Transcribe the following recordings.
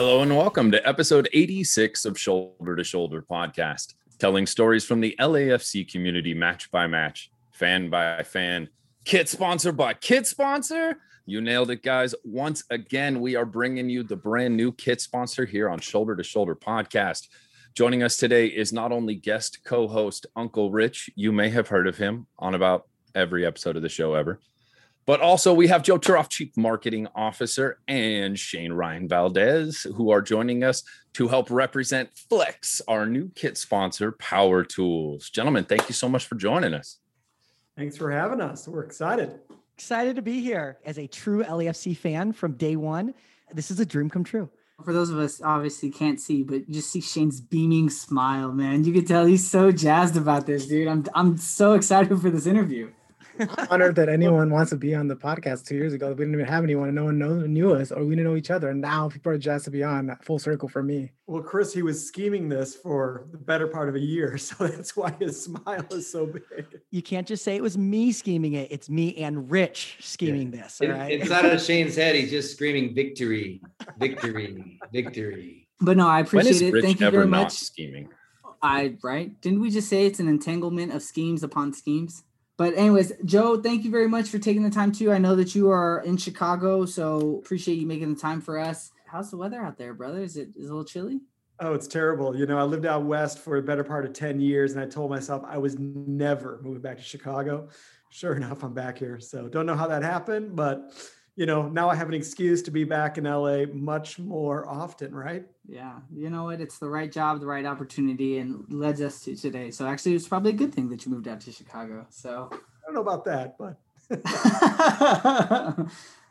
Hello and welcome to episode 86 of Shoulder to Shoulder podcast, telling stories from the LAFC community match by match, fan by fan, kit sponsor by kit sponsor. You nailed it, guys. Once again, we are bringing you the brand new kit sponsor here on Shoulder to Shoulder podcast. Joining us today is not only guest co host Uncle Rich. You may have heard of him on about every episode of the show ever. But also, we have Joe Turoff, Chief Marketing Officer, and Shane Ryan Valdez, who are joining us to help represent Flex, our new kit sponsor, Power Tools. Gentlemen, thank you so much for joining us. Thanks for having us. We're excited. Excited to be here as a true LAFC fan from day one. This is a dream come true. For those of us obviously can't see, but you just see Shane's beaming smile, man. You can tell he's so jazzed about this, dude. I'm I'm so excited for this interview. Honored that anyone wants to be on the podcast two years ago. We didn't even have anyone. And no one know, knew us or we didn't know each other. And now people are jazzed to be on full circle for me. Well, Chris, he was scheming this for the better part of a year. So that's why his smile is so big. You can't just say it was me scheming it. It's me and Rich scheming this. All In- right. Inside of Shane's head, he's just screaming victory, victory, victory. But no, I appreciate is it. Rich Thank you very not much. scheming? I right? Didn't we just say it's an entanglement of schemes upon schemes? But anyways, Joe, thank you very much for taking the time too. I know that you are in Chicago, so appreciate you making the time for us. How's the weather out there, brother? Is it is it a little chilly? Oh, it's terrible. You know, I lived out west for a better part of 10 years, and I told myself I was never moving back to Chicago. Sure enough, I'm back here. So don't know how that happened, but you know, now I have an excuse to be back in LA much more often, right? Yeah, you know what? It's the right job, the right opportunity, and led us to today. So actually, it's probably a good thing that you moved out to Chicago. So, I don't know about that, but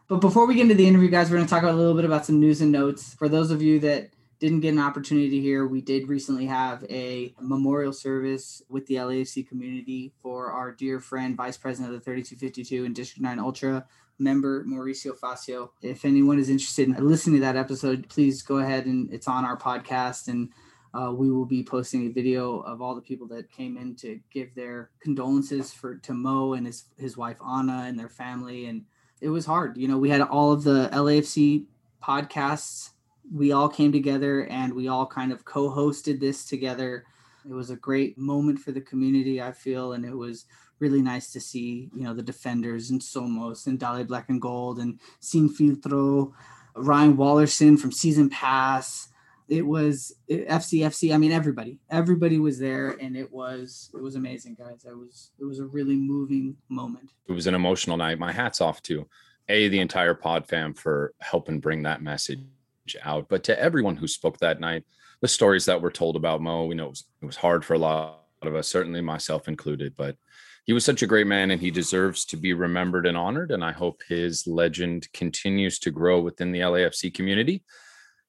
but before we get into the interview, guys, we're going to talk a little bit about some news and notes. For those of you that didn't get an opportunity hear, we did recently have a memorial service with the LAFC community for our dear friend, Vice President of the 3252 and District 9 Ultra member, Mauricio Facio. If anyone is interested in listening to that episode, please go ahead and it's on our podcast and uh, we will be posting a video of all the people that came in to give their condolences for to Mo and his his wife Anna and their family. And it was hard. You know, we had all of the LAFC podcasts. We all came together and we all kind of co-hosted this together. It was a great moment for the community, I feel, and it was really nice to see, you know, the defenders and Somos and Dale Black and Gold and Sin Filtro, Ryan Wallerson from Season Pass it was FCFC. I mean, everybody, everybody was there, and it was it was amazing, guys. It was it was a really moving moment. It was an emotional night. My hat's off to A, the entire pod fam for helping bring that message out, but to everyone who spoke that night, the stories that were told about Mo, we know it was, it was hard for a lot of us, certainly myself included, but he was such a great man and he deserves to be remembered and honored. And I hope his legend continues to grow within the LAFC community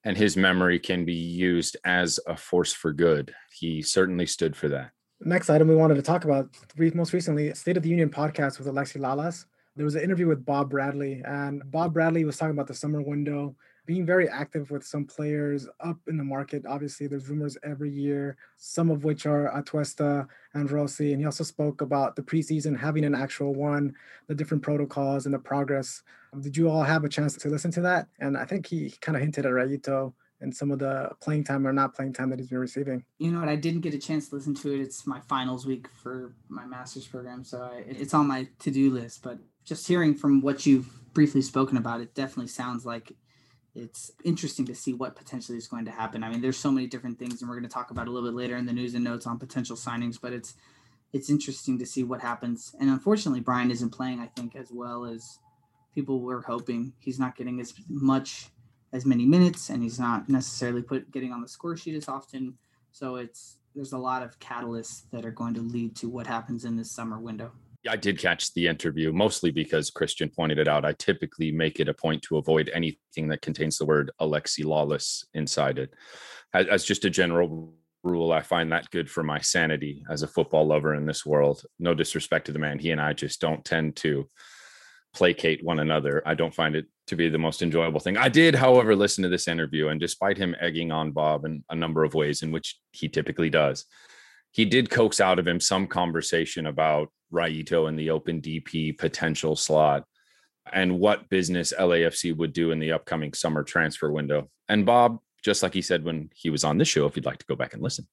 and his memory can be used as a force for good. He certainly stood for that. Next item we wanted to talk about most recently, State of the Union podcast with Alexi Lalas. There was an interview with Bob Bradley, and Bob Bradley was talking about the summer window, being very active with some players up in the market. Obviously, there's rumors every year, some of which are Atuesta and Rossi. And he also spoke about the preseason having an actual one, the different protocols and the progress. Did you all have a chance to listen to that? And I think he kind of hinted at Rayito and some of the playing time or not playing time that he's been receiving. You know what? I didn't get a chance to listen to it. It's my finals week for my master's program, so I, it's on my to-do list. But just hearing from what you've briefly spoken about, it definitely sounds like it's interesting to see what potentially is going to happen. I mean, there's so many different things, and we're going to talk about a little bit later in the news and notes on potential signings. But it's it's interesting to see what happens. And unfortunately, Brian isn't playing. I think as well as people were hoping. He's not getting as much as many minutes, and he's not necessarily put getting on the score sheet as often. So it's there's a lot of catalysts that are going to lead to what happens in this summer window. I did catch the interview mostly because Christian pointed it out. I typically make it a point to avoid anything that contains the word Alexi Lalas inside it. As, as just a general rule, I find that good for my sanity as a football lover in this world. No disrespect to the man. He and I just don't tend to placate one another. I don't find it to be the most enjoyable thing. I did, however, listen to this interview, and despite him egging on Bob in a number of ways in which he typically does, he did coax out of him some conversation about Rayito and the open DP potential slot. and what business LAFC would do in the upcoming summer transfer window. And Bob, just like he said when he was on this show, if you'd like to go back and listen,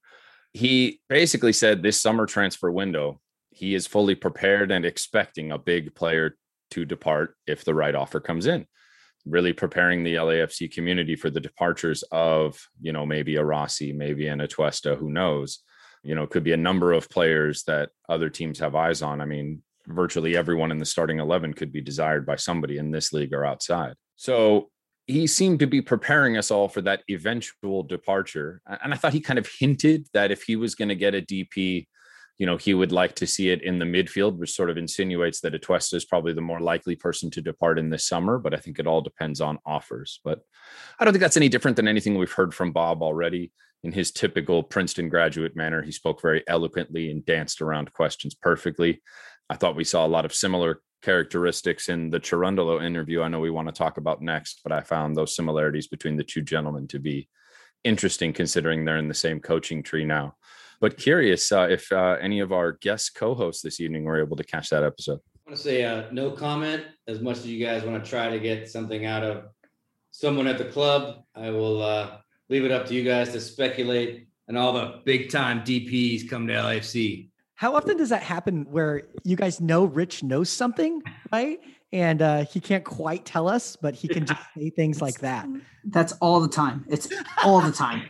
he basically said this summer transfer window, he is fully prepared and expecting a big player to depart if the right offer comes in. Really preparing the LAFC community for the departures of, you know, maybe a Rossi, maybe an Atuesta, who knows. You know, could be a number of players that other teams have eyes on. I mean, virtually everyone in the starting 11 could be desired by somebody in this league or outside. So he seemed to be preparing us all for that eventual departure. And I thought he kind of hinted that if he was going to get a DP, you know, he would like to see it in the midfield, which sort of insinuates that Atuesta is probably the more likely person to depart in this summer. But I think it all depends on offers. But I don't think that's any different than anything we've heard from Bob already. In his typical Princeton graduate manner, he spoke very eloquently and danced around questions perfectly. I thought we saw a lot of similar characteristics in the Cherundolo interview. I know we want to talk about next, but I found those similarities between the two gentlemen to be interesting considering they're in the same coaching tree now. But curious uh, if uh, any of our guest co hosts this evening were able to catch that episode. I want to say uh, no comment. As much as you guys want to try to get something out of someone at the club, I will uh, leave it up to you guys to speculate. And all the big time DPs come to LAFC. How often does that happen where you guys know Rich knows something, right? And uh, he can't quite tell us, but he can just say things like that. That's all the time. It's all the time.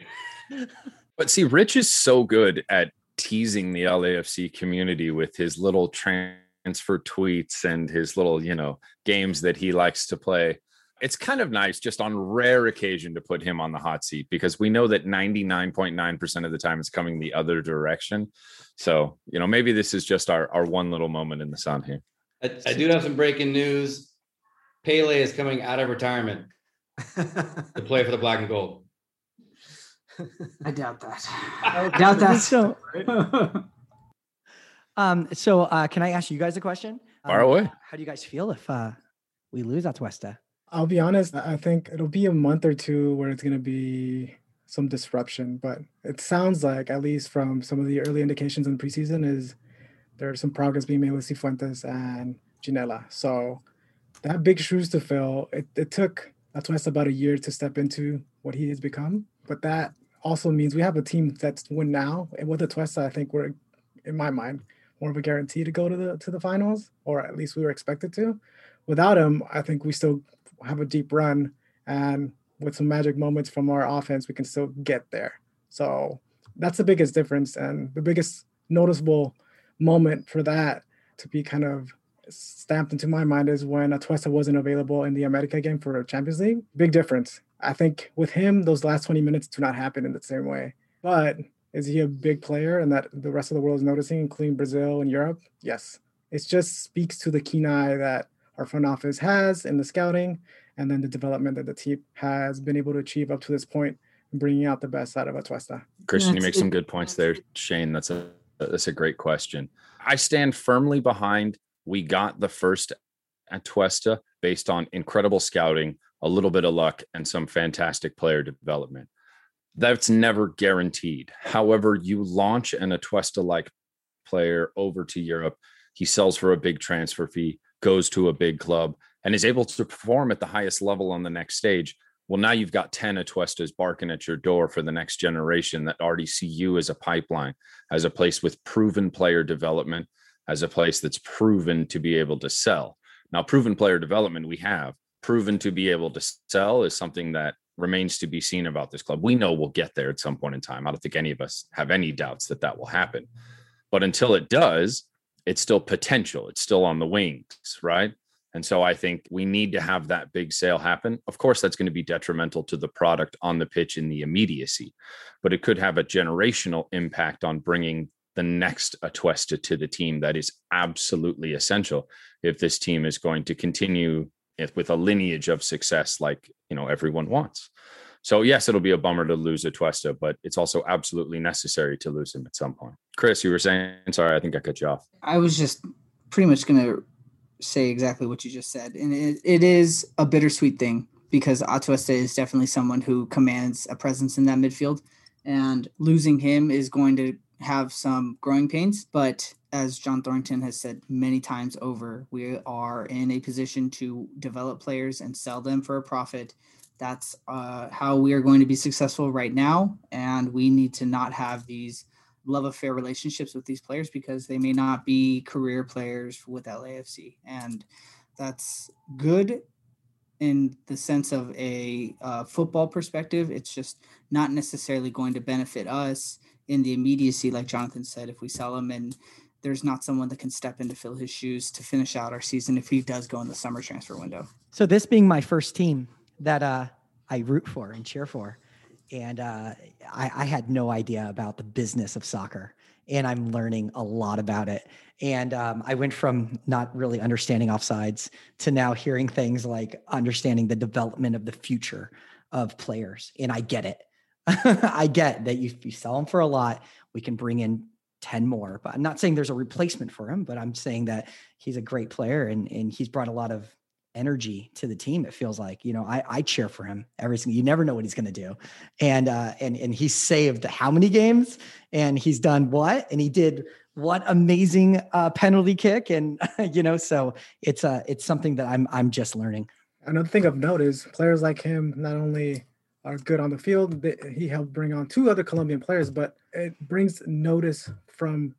But see, Rich is so good at teasing the LAFC community with his little transfer tweets and his little, you know, games that he likes to play. It's kind of nice just on rare occasion to put him on the hot seat because we know that 99.9% of the time it's coming the other direction. So, you know, maybe this is just our, our one little moment in the sun here. I, I do have some breaking news. Pele is coming out of retirement to play for the black and gold. I doubt that. I doubt that. So, um, so uh, can I ask you guys a question? Far Um, away. How do you guys feel if uh, we lose Atuesta? I'll be honest, I think it'll be a month or two where it's going to be some disruption, but it sounds like, at least from some of the early indications in preseason, is there's some progress being made with Cifuentes and Ginella. So that big shoes to fill, it, it took uh, Atuesta about a year to step into what he has become, but that also means we have a team that's win now. And with Atuesta, I think we're, in my mind, more of a guarantee to go to the to the finals, or at least we were expected to. Without him, I think we still have a deep run, and with some magic moments from our offense, we can still get there. So that's the biggest difference, and the biggest noticeable moment for that to be kind of stamped into my mind is when Atuesta wasn't available in the America game for Champions League. Big difference. I think with him, those last 20 minutes do not happen in the same way. But is he a big player and that the rest of the world is noticing, including Brazil and Europe? Yes. It just speaks to the keen eye that our front office has in the scouting and then the development that the team has been able to achieve up to this point, bringing out the best out of Atuesta. Christian, you make some good points there. Shane, that's a that's a great question. I stand firmly behind. We got the first Atuesta based on incredible scouting, a little bit of luck, and some fantastic player development. That's never guaranteed. However, you launch an Atuesta like player over to Europe, he sells for a big transfer fee, goes to a big club, and is able to perform at the highest level on the next stage. Well, now you've got 10 Atuestas barking at your door for the next generation that already see you as a pipeline, as a place with proven player development, as a place that's proven to be able to sell. Now, proven player development we have, proven to be able to sell is something that remains to be seen about this club. We know we'll get there at some point in time. I don't think any of us have any doubts that that will happen. But until it does, it's still potential. It's still on the wings, right? And so I think we need to have that big sale happen. Of course, that's going to be detrimental to the product on the pitch in the immediacy, but it could have a generational impact on bringing the next Atuesta to the team that is absolutely essential if this team is going to continue with a lineage of success like you know everyone wants. So yes, it'll be a bummer to lose a Atuesta, but it's also absolutely necessary to lose him at some point. Chris, you were saying, sorry, I think I cut you off. I was just pretty much going to say exactly what you just said. And it, it is a bittersweet thing because Atuesta is definitely someone who commands a presence in that midfield. And losing him is going to have some growing pains. But as John Thorrington has said many times over, we are in a position to develop players and sell them for a profit. That's uh, how we are going to be successful right now. And we need to not have these love affair relationships with these players because they may not be career players with LAFC. And that's good in the sense of a uh, football perspective. It's just not necessarily going to benefit us in the immediacy, like Jonathan said, if we sell them and there's not someone that can step in to fill his shoes to finish out our season if he does go in the summer transfer window. So this being my first team that uh, I root for and cheer for, and uh, I, I had no idea about the business of soccer, and I'm learning a lot about it. And um, I went from not really understanding offsides to now hearing things like understanding the development of the future of players, and I get it. I get that you, you sell them for a lot. We can bring in 10 more. But I'm not saying there's a replacement for him, but I'm saying that he's a great player and, and he's brought a lot of energy to the team. It feels like, you know, I, I cheer for him every single, you never know what he's going to do. And, uh, and, and he saved how many games and he's done what, and he did what amazing uh, penalty kick. And, you know, so it's uh it's something that I'm, I'm just learning. Another thing of note is players like him not only are good on the field. He helped bring on two other Colombian players, but it brings notice from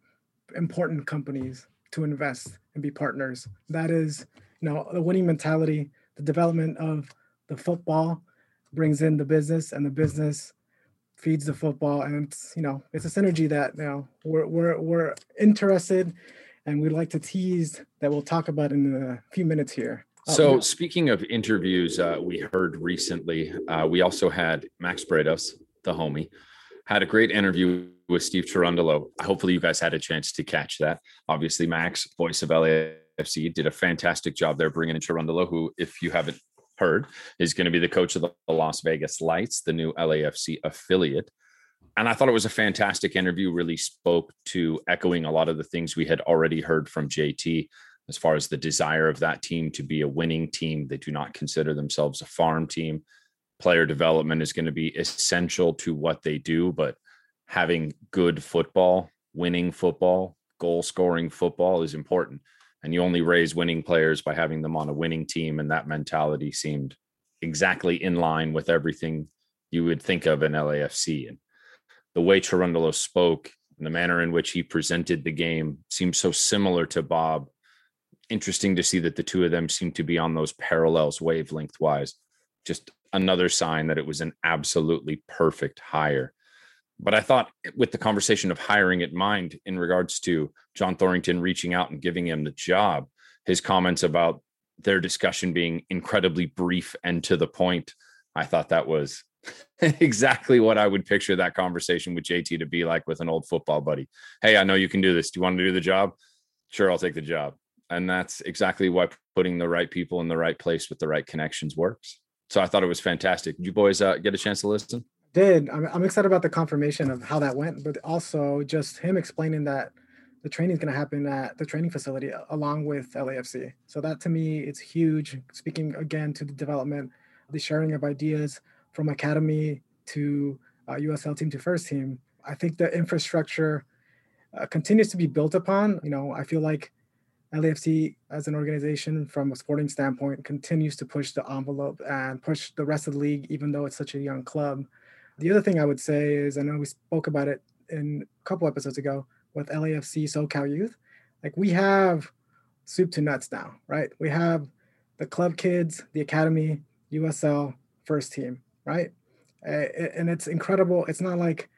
important companies to invest and be partners. That is, you know, the winning mentality, the development of the football brings in the business and the business feeds the football. And it's, you know, it's a synergy that, you know, we're, we're, we're interested and we'd like to tease that we'll talk about in a few minutes here. Oh, so, speaking of interviews, uh, we heard recently, uh, we also had Max Bretos the homie, had a great interview with Steve Cherundolo. Hopefully, you guys had a chance to catch that. Obviously, Max, voice of LAFC, did a fantastic job there bringing in Cherundolo, who, if you haven't heard, is going to be the coach of the Las Vegas Lights, the new LAFC affiliate. And I thought it was a fantastic interview, really spoke to echoing a lot of the things we had already heard from JT as far as the desire of that team to be a winning team. They do not consider themselves a farm team. Player development is going to be essential to what they do, but having good football, winning football, goal scoring football is important. And you only raise winning players by having them on a winning team. And that mentality seemed exactly in line with everything you would think of in LAFC. And the way Cherundolo spoke and the manner in which he presented the game seemed so similar to Bob interesting to see that the two of them seem to be on those parallels wavelength wise. Just another sign that it was an absolutely perfect hire. But I thought with the conversation of hiring at mind in regards to John Thorrington reaching out and giving him the job, his comments about their discussion being incredibly brief and to the point, I thought that was exactly what I would picture that conversation with JT to be like with an old football buddy. Hey, I know you can do this. Do you want to do the job? Sure, I'll take the job and that's exactly why putting the right people in the right place with the right connections works so i thought it was fantastic Did you boys uh, get a chance to listen did I'm, I'm excited about the confirmation of how that went but also just him explaining that the training is going to happen at the training facility along with lafc so that to me it's huge. Speaking again to the development the sharing of ideas from academy to uh, usl team to first team. I think the infrastructure uh, continues to be built upon. You know i feel like LAFC as an organization from a sporting standpoint continues to push the envelope and push the rest of the league, even though it's such a young club. The other thing I would say is I know we spoke about it in a couple episodes ago with LAFC SoCal Youth. Like we have soup to nuts now, right? We have the club kids, the academy, USL, first team, right? And it's incredible. It's not like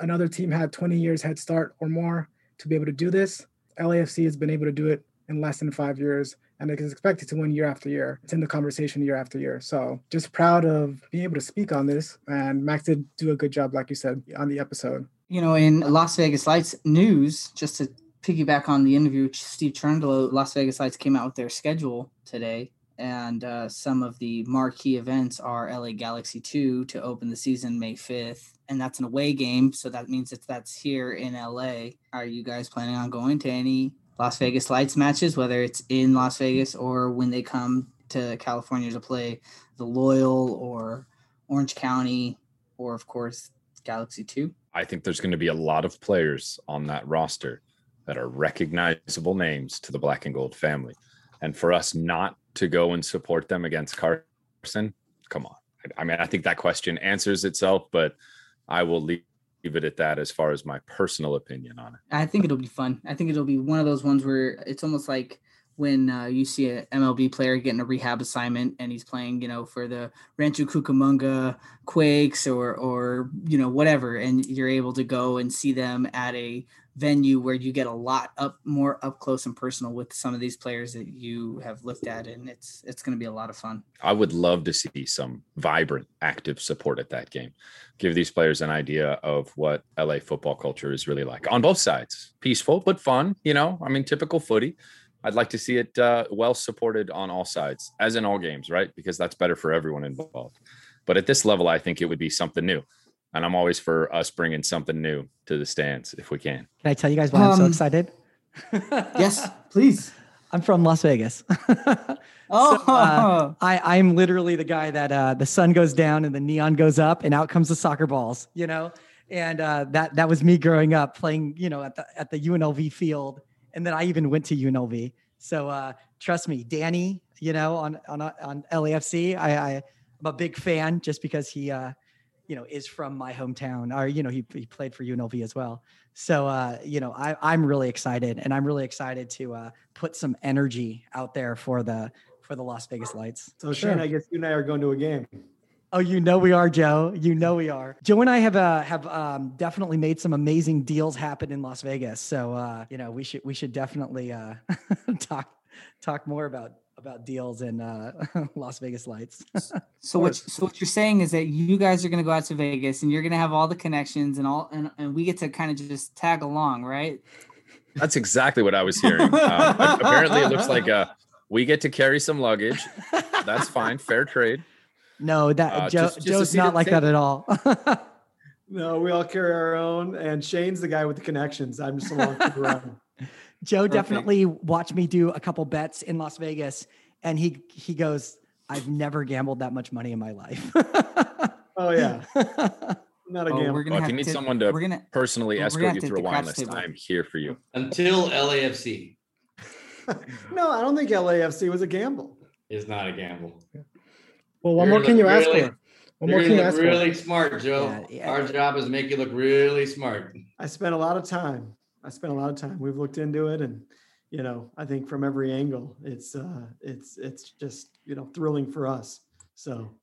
another team had 20 years head start or more to be able to do this. LAFC has been able to do it in less than five years and it is expected to win year after year. It's in the conversation year after year. So just proud of being able to speak on this. And Max did do a good job, like you said, on the episode. You know, in Las Vegas Lights news, just to piggyback on the interview, Steve Cherundolo, Las Vegas Lights came out with their schedule today. And uh, some of the marquee events are LA Galaxy 2 to open the season May 5th. And that's an away game. So that means it's that's here in LA. Are you guys planning on going to any Las Vegas Lights matches, whether it's in Las Vegas or when they come to California to play the Loyal or Orange County or, of course, Galaxy 2? I think there's going to be a lot of players on that roster that are recognizable names to the black and gold family. And for us not to go and support them against Carson, come on. I mean, I think that question answers itself, but I will leave it at that as far as my personal opinion on it. I think it'll be fun. I think it'll be one of those ones where it's almost like when uh, you see an MLB player getting a rehab assignment and he's playing, you know, for the Rancho Cucamonga Quakes or or you know whatever, and you're able to go and see them at a venue where you get a lot up more up close and personal with some of these players that you have looked at, and it's it's going to be a lot of fun. I would love to see some vibrant, active support at that game. Give these players an idea of what LA football culture is really like on both sides. Peaceful but fun, you know. I mean, typical footy I'd like to see it uh, well supported on all sides, as in all games, right? Because that's better for everyone involved. But at this level, I think it would be something new. And I'm always for us bringing something new to the stands if we can. Can I tell you guys why I'm so Um, excited? Yes, please. I'm from Las Vegas. Oh, uh, I, I'm literally the guy that uh, the sun goes down and the neon goes up and out comes the soccer balls, you know? And uh, that that was me growing up playing, you know, at the at the UNLV field. And then I even went to UNLV. So uh, trust me, Danny, you know, on on on LAFC, I, I I'm a big fan just because he uh, you know, is from my hometown or, you know, he, he played for UNLV as well. So, uh, you know, I, I'm really excited and I'm really excited to uh, put some energy out there for the, for the Las Vegas lights. So Sure. Shane, I guess you and I are going to a game. Oh, you know we are, Joe. You know we are. Joe and I have uh, have um, definitely made some amazing deals happen in Las Vegas. So uh, you know we should we should definitely uh, talk talk more about about deals in uh, Las Vegas lights. So what so what you're saying is that you guys are going to go out to Vegas and you're going to have all the connections and all and, and we get to kind of just tag along, right? That's exactly what I was hearing. Um, apparently, it looks like uh, we get to carry some luggage. That's fine, fair trade. no, that Uh, Joe, just- just Joe's not at the like that at all. No, we all carry our own, and Shane's the guy with the connections. I'm just along for the ride. Joe Perfect. definitely watched me do a couple bets in Las Vegas, and he he goes, "I've never gambled that much money in my life." Oh yeah, not a Oh, game. we're gonna Well, if you need to, someone to we're gonna Personally, Well, we're escort gonna you through a hit wine list. table. I'm here for you. Until LAFC no, I don't think LAFC was a gamble. is not a gamble. Well, what You're more can you gonna ask really- for? What more can gonna you look ask really smart, Joe. Yeah, yeah. Our job is make you look really smart. I spent a lot of time. I spent a lot of time. We've looked into it, and you know, I think from every angle, it's uh, it's it's just you know thrilling for us. So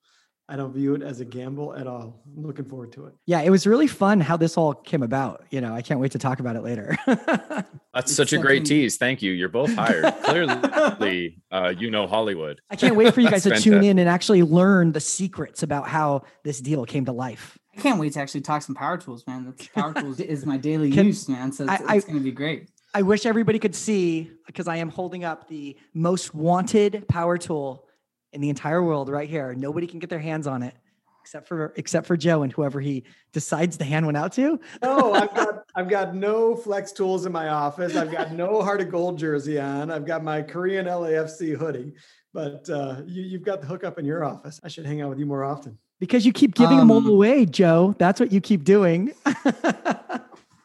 I don't view it as a gamble at all. I'm looking forward to it. yeah, it was really fun how this all came about. You know, I can't wait to talk about it later. That's It's such a great tease. Thank you. You're both hired. Clearly, uh, you know Hollywood. I can't wait for you guys to That's tune in and actually learn the secrets about how this deal came to life. I can't wait to actually talk some power tools, man. That's power tools is my daily Can- use, man. So it's, I- it's gonna be great. I wish everybody could see because I am holding up the most wanted power tool in the entire world right here. Nobody can get their hands on it except for except for Joe and whoever he decides to hand one out to. No, I've got I've got no flex tools in my office. I've got no heart of gold jersey on. I've got my Korean LAFC hoodie. But uh, you, you've got the hookup in your office. I should hang out with you more often. Because you keep giving them all Um, away, Joe. That's what you keep doing.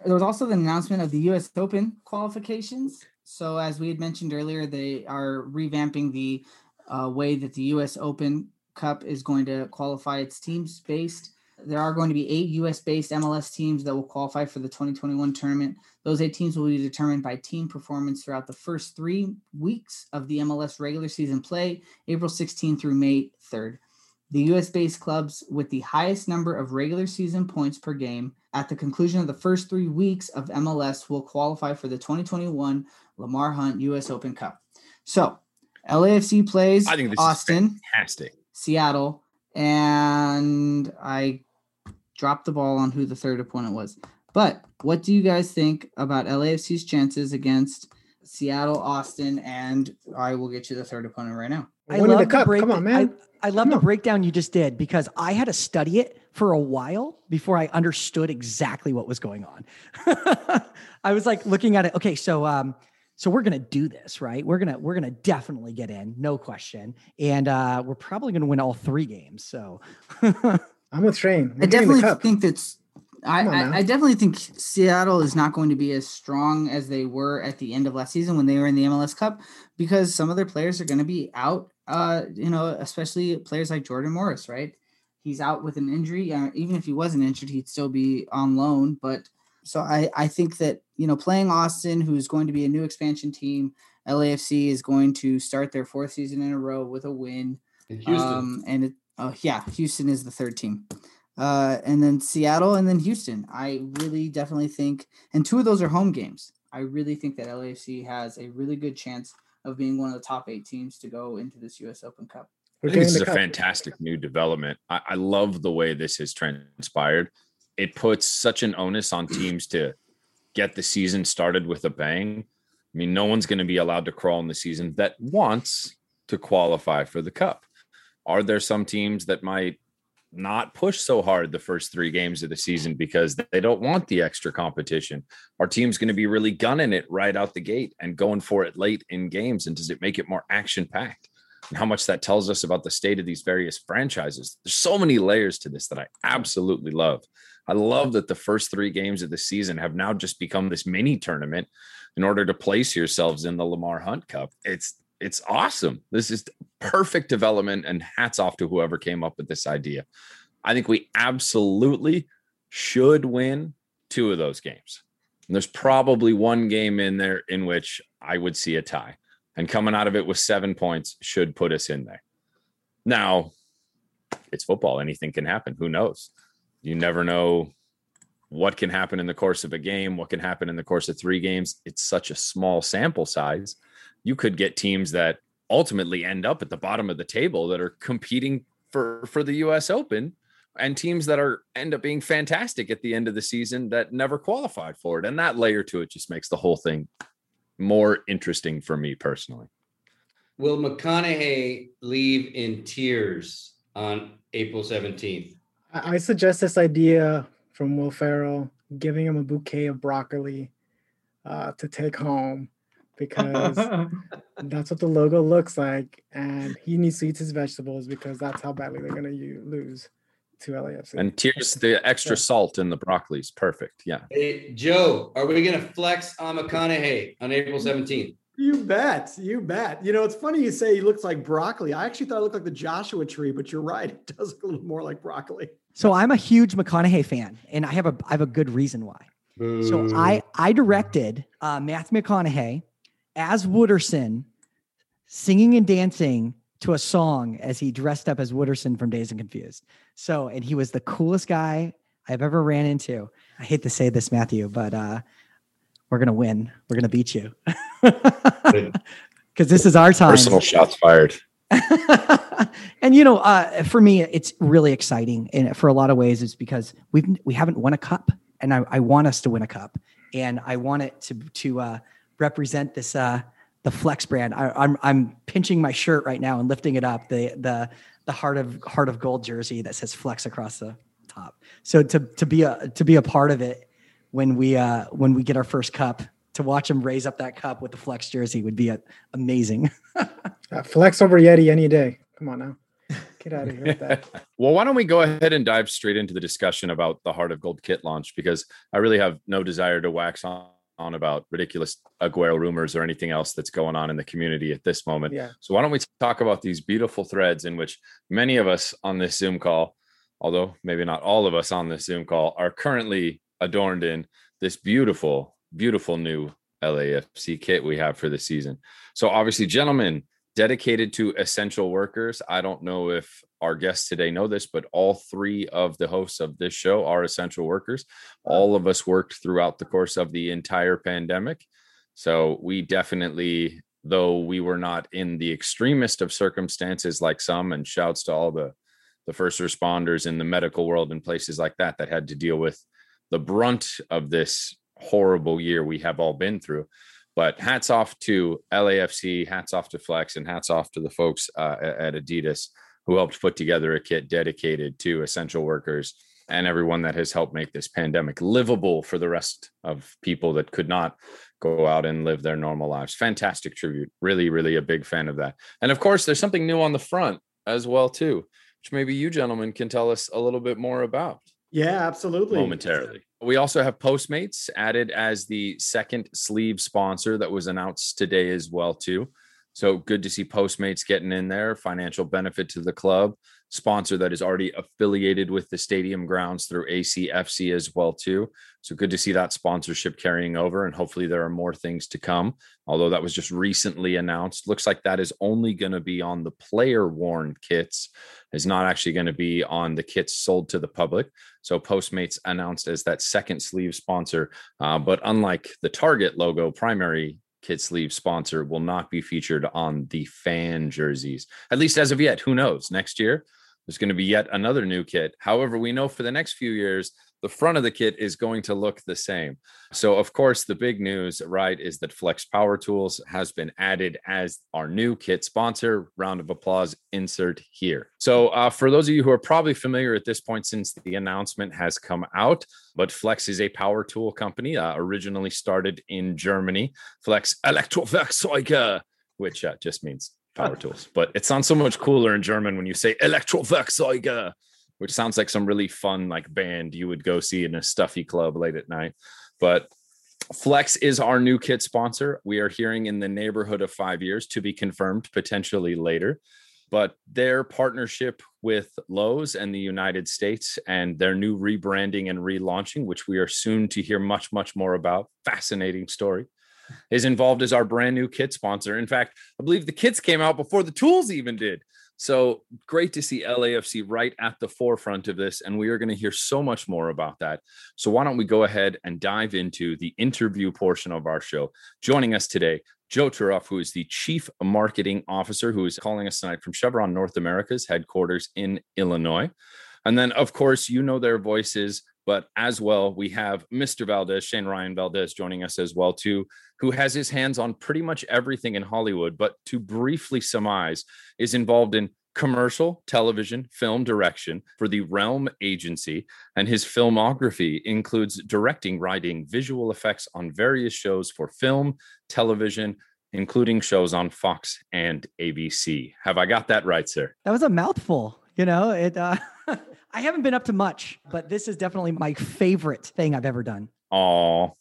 There was also the announcement of the U.S. Open qualifications. So, as we had mentioned earlier, they are revamping the uh, way that the U.S. Open Cup is going to qualify its teams based. There are going to be eight U.S. based MLS teams that will qualify for the 2021 tournament. Those eight teams will be determined by team performance throughout the first three weeks of the MLS regular season play, April 16 through May 3rd. The US based clubs with the highest number of regular season points per game at the conclusion of the first three weeks of MLS will qualify for the 2021 Lamar Hunt US Open Cup. So, LAFC plays I think this is Austin, Fantastic. Seattle, and I dropped the ball on who the third opponent was. But what do you guys think about LAFC's chances against Seattle, Austin, and I will get you the third opponent right now. I love the cup. break- Come on, man. I, I love Come the on. breakdown you just did because I had to study it for a while before I understood exactly what was going on. I was like looking at it. Okay, so um, so we're gonna do this, right? We're gonna we're gonna definitely get in, no question, and uh, we're probably gonna win all three games. So I'm with Shane. We're I definitely the cup. think that's I, I. I definitely think Seattle is not going to be as strong as they were at the end of last season when they were in the MLS Cup because some of their players are going to be out. Uh, you know, especially players like Jordan Morris, right? He's out with an injury. Uh, even if he wasn't injured, he'd still be on loan. But so I, I think that you know playing Austin, who's going to be a new expansion team, LAFC is going to start their fourth season in a row with a win. In Houston. Um, and it, oh yeah, Houston is the third team. Uh, and then Seattle and then Houston. I really definitely think, and two of those are home games. I really think that LAFC has a really good chance of being one of the top eight teams to go into this U.S. Open Cup. We're I think this getting is a cup. fantastic new development. I, I love the way this has transpired. It puts such an onus on teams to get the season started with a bang. I mean, no one's going to be allowed to crawl in the season that wants to qualify for the cup. Are there some teams that might not push so hard the first three games of the season because they don't want the extra competition? Our teams going to be really gunning it right out the gate and going for it late in games? And does it make it more action packed? and how much that tells us about the state of these various franchises. There's so many layers to this that I absolutely love. I love that the first three games of the season have now just become this mini tournament in order to place yourselves in the Lamar Hunt Cup. It's it's awesome. This is perfect development and hats off to whoever came up with this idea. I think we absolutely should win two of those games. And there's probably one game in there in which I would see a tie and coming out of it with seven points should put us in there. Now, it's football. Anything can happen. Who knows? You never know what can happen in the course of a game, what can happen in the course of three games. It's such a small sample size. You could get teams that ultimately end up at the bottom of the table that are competing for for the US Open and teams that are end up being fantastic at the end of the season that never qualified for it. And that layer to it just makes the whole thing more interesting for me personally. Will McConaughey leave in tears on April 17th? I, I suggest this idea from Will Ferrell, giving him a bouquet of broccoli uh, to take home because that's what the logo looks like, and he needs to eat his vegetables because that's how badly they're gonna lose to LAFC. And tears the extra Yeah. salt in the broccoli is perfect. Yeah. Hey, Joe, are we going to flex on McConaughey on April 17th? You bet. You bet. You know, it's funny you say he looks like broccoli. I actually thought it looked like the Joshua tree, but you're right. It does look a little more like broccoli. So I'm a huge McConaughey fan, and I have a I have a good reason why. So I I directed uh, Matthew McConaughey as Wooderson singing and dancing to a song as he dressed up as Wooderson from Dazed and Confused. So and he was the coolest guy I've ever ran into. I hate to say this, Matthew, but uh, we're gonna win. We're gonna beat you because this is our time. Personal shots fired. and you know, uh, for me, it's really exciting, and for a lot of ways, it's because we've we haven't won a cup, and I, I want us to win a cup, and I want it to to uh, represent this uh, the Flex brand. I, I'm I'm pinching my shirt right now and lifting it up the the the heart of heart of gold jersey that says Flex across the top. So to to be a to be a part of it when we uh when we get our first cup to watch them raise up that cup with the Flex jersey would be uh, amazing. Uh, flex over Yeti any day. Come on now, get out of here with that. well, why don't we go ahead and dive straight into the discussion about the Heart of Gold kit launch? Because I really have no desire to wax on, on about ridiculous Aguero rumors or anything else that's going on in the community at this moment. Yeah. So why don't we talk about these beautiful threads in which many of us on this Zoom call, although maybe not all of us on this Zoom call, are currently adorned in this beautiful, beautiful new LAFC kit we have for the season. So obviously, gentlemen, dedicated to essential workers. I don't know if our guests today know this, but all three of the hosts of this show are essential workers. All of us worked throughout the course of the entire pandemic. So we definitely, though we were not in the extremest of circumstances like some, and shouts to all the the first responders in the medical world and places like that that had to deal with the brunt of this horrible year we have all been through. But hats off to LAFC, hats off to Flex, and hats off to the folks uh, at Adidas who helped put together a kit dedicated to essential workers and everyone that has helped make this pandemic livable for the rest of people that could not go out and live their normal lives. Fantastic tribute. Really, really a big fan of that. And of course, there's something new on the front as well too, which maybe you gentlemen can tell us a little bit more about. Yeah, absolutely. momentarily. We also have Postmates added as the second sleeve sponsor that was announced today as well too. So good to see Postmates getting in there, financial benefit to the club, sponsor that is already affiliated with the stadium grounds through ACFC as well too. So good to see that sponsorship carrying over and hopefully there are more things to come. Although that was just recently announced, looks like that is only going to be on the player worn kits, is not actually going to be on the kits sold to the public. So Postmates announced as that second sleeve sponsor, uh, but unlike the Target logo primary kit sleeve sponsor will not be featured on the fan jerseys, at least as of yet. Who knows? Next year, there's going to be yet another new kit. However, we know for the next few years, the front of the kit is going to look the same. So, of course, the big news, right, is that Flex Power Tools has been added as our new kit sponsor. Round of applause insert here. So, uh, for those of you who are probably familiar at this point since the announcement has come out, but Flex is a power tool company uh, originally started in Germany. Flex Elektrowerkzeuge, which uh, just means power tools, but it sounds so much cooler in German when you say Elektrowerkzeuge which sounds like some really fun like band you would go see in a stuffy club late at night. But Flex is our new kit sponsor. We are hearing in the neighborhood of five years to be confirmed potentially later. But their partnership with Lowe's and the United States and their new rebranding and relaunching, which we are soon to hear much, much more about, fascinating story, is involved as our brand new kit sponsor. In fact, I believe the kits came out before the tools even did. So great to see LAFC right at the forefront of this. And we are going to hear so much more about that. So why don't we go ahead and dive into the interview portion of our show? Joining us today, Joe Turoff, who is the Chief Marketing Officer, who is calling us tonight from Chervon North America's headquarters in Illinois. And then, of course, you know their voices, but as well, we have Mr. Valdez, Shane Ryan Valdez, joining us as well too, who has his hands on pretty much everything in Hollywood. But to briefly surmise, is involved in commercial, television, film direction for the Realm Agency, and his filmography includes directing, writing, visual effects on various shows for film, television, including shows on Fox and ABC. Have I got that right, sir? That was a mouthful. You know, it. Uh, I haven't been up to much, but this is definitely my favorite thing I've ever done. Oh,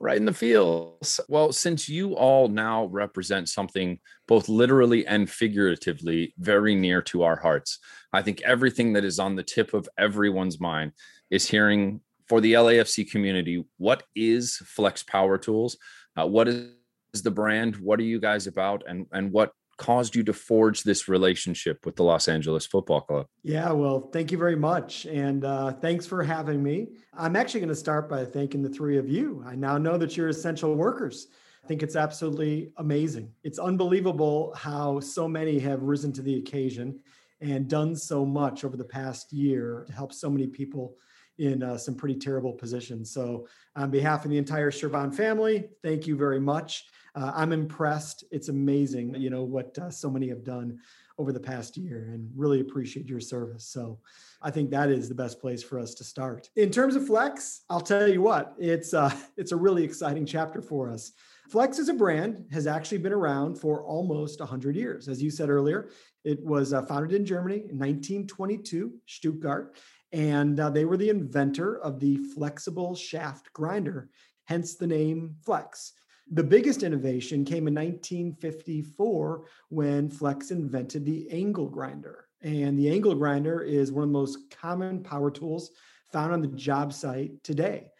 right in the fields. Well, since you all now represent something both literally and figuratively very near to our hearts, I think everything that is on the tip of everyone's mind is hearing for the LAFC community what is Flex Power Tools? Uh, what is the brand? What are you guys about? And, and what caused you to forge this relationship with the Los Angeles Football Club? Yeah, well, thank you very much. And uh, thanks for having me. I'm actually going to start by thanking the three of you. I now know that you're essential workers. I think it's absolutely amazing. It's unbelievable how so many have risen to the occasion and done so much over the past year to help so many people in uh, some pretty terrible positions. So, on behalf of the entire Chervon family, thank you very much uh, I'm impressed. It's amazing, you know, what uh, so many have done over the past year and really appreciate your service. So I think that is the best place for us to start. In terms of Flex, I'll tell you what, it's uh, it's a really exciting chapter for us. Flex as a brand has actually been around for almost 100 years. As you said earlier, it was uh, founded in Germany in 1922, Stuttgart, and uh, they were the inventor of the flexible shaft grinder, hence the name Flex. The biggest innovation came in 1954 when Flex invented the angle grinder. And the angle grinder is one of the most common power tools found on the job site today.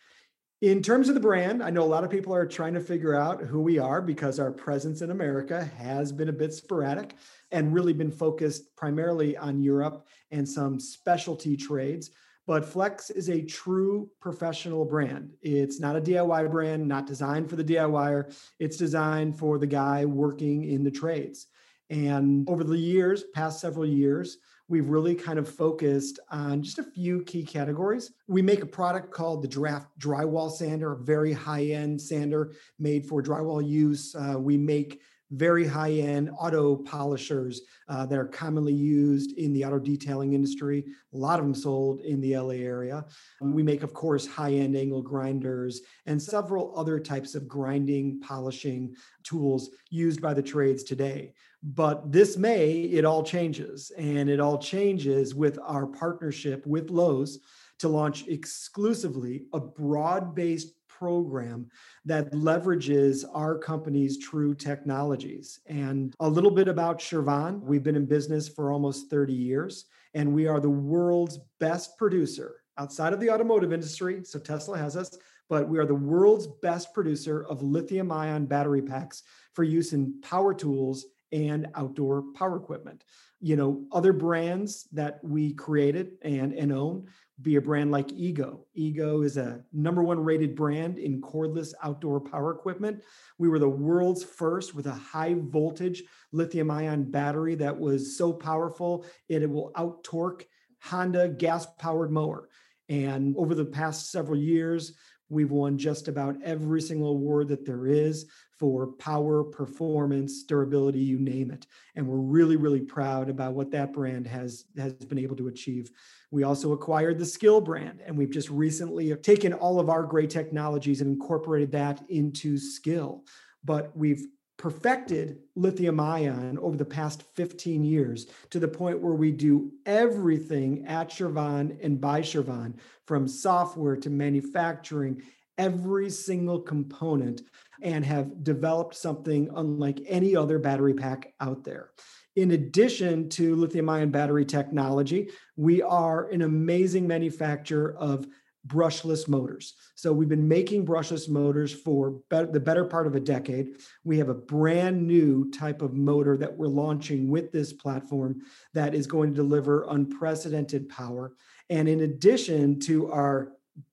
In terms of the brand, I know a lot of people are trying to figure out who we are because our presence in America has been a bit sporadic and really been focused primarily on Europe and some specialty trades. But Flex is a true professional brand. It's not a DIY brand, not designed for the DIYer. It's designed for the guy working in the trades. And over the years, past several years, we've really kind of focused on just a few key categories. We make a product called the Giraffe Drywall Sander, a very high end sander made for drywall use. Uh, we make very high end auto polishers uh, that are commonly used in the auto detailing industry. A lot of them sold in the LA area. We make, of course, high end angle grinders and several other types of grinding, polishing tools used by the trades today. But this May, it all changes. And it all changes with our partnership with Lowe's to launch exclusively a broad based program that leverages our company's true technologies. And a little bit about Chervon. We've been in business for almost 30 years, and we are the world's best producer outside of the automotive industry. So Tesla has us, but we are the world's best producer of lithium ion battery packs for use in power tools and outdoor power equipment. You know, other brands that we created and, and own be a brand like Ego. Ego is a number one rated brand in cordless outdoor power equipment. We were the world's first with a high voltage lithium ion battery that was so powerful it, it will out torque Honda gas powered mower. And over the past several years, we've won just about every single award that there is for power, performance, durability, you name it. And we're really, really proud about what that brand has, has been able to achieve. We also acquired the Skil brand, and we've just recently taken all of our great technologies and incorporated that into Skil. But we've perfected lithium ion over the past 15 years to the point where we do everything at Chervon and by Chervon, from software to manufacturing, every single component, and have developed something unlike any other battery pack out there. In addition to lithium ion battery technology, we are an amazing manufacturer of brushless motors. So we've been making brushless motors for be- the better part of a decade. We have a brand new type of motor that we're launching with this platform that is going to deliver unprecedented power. And in addition to our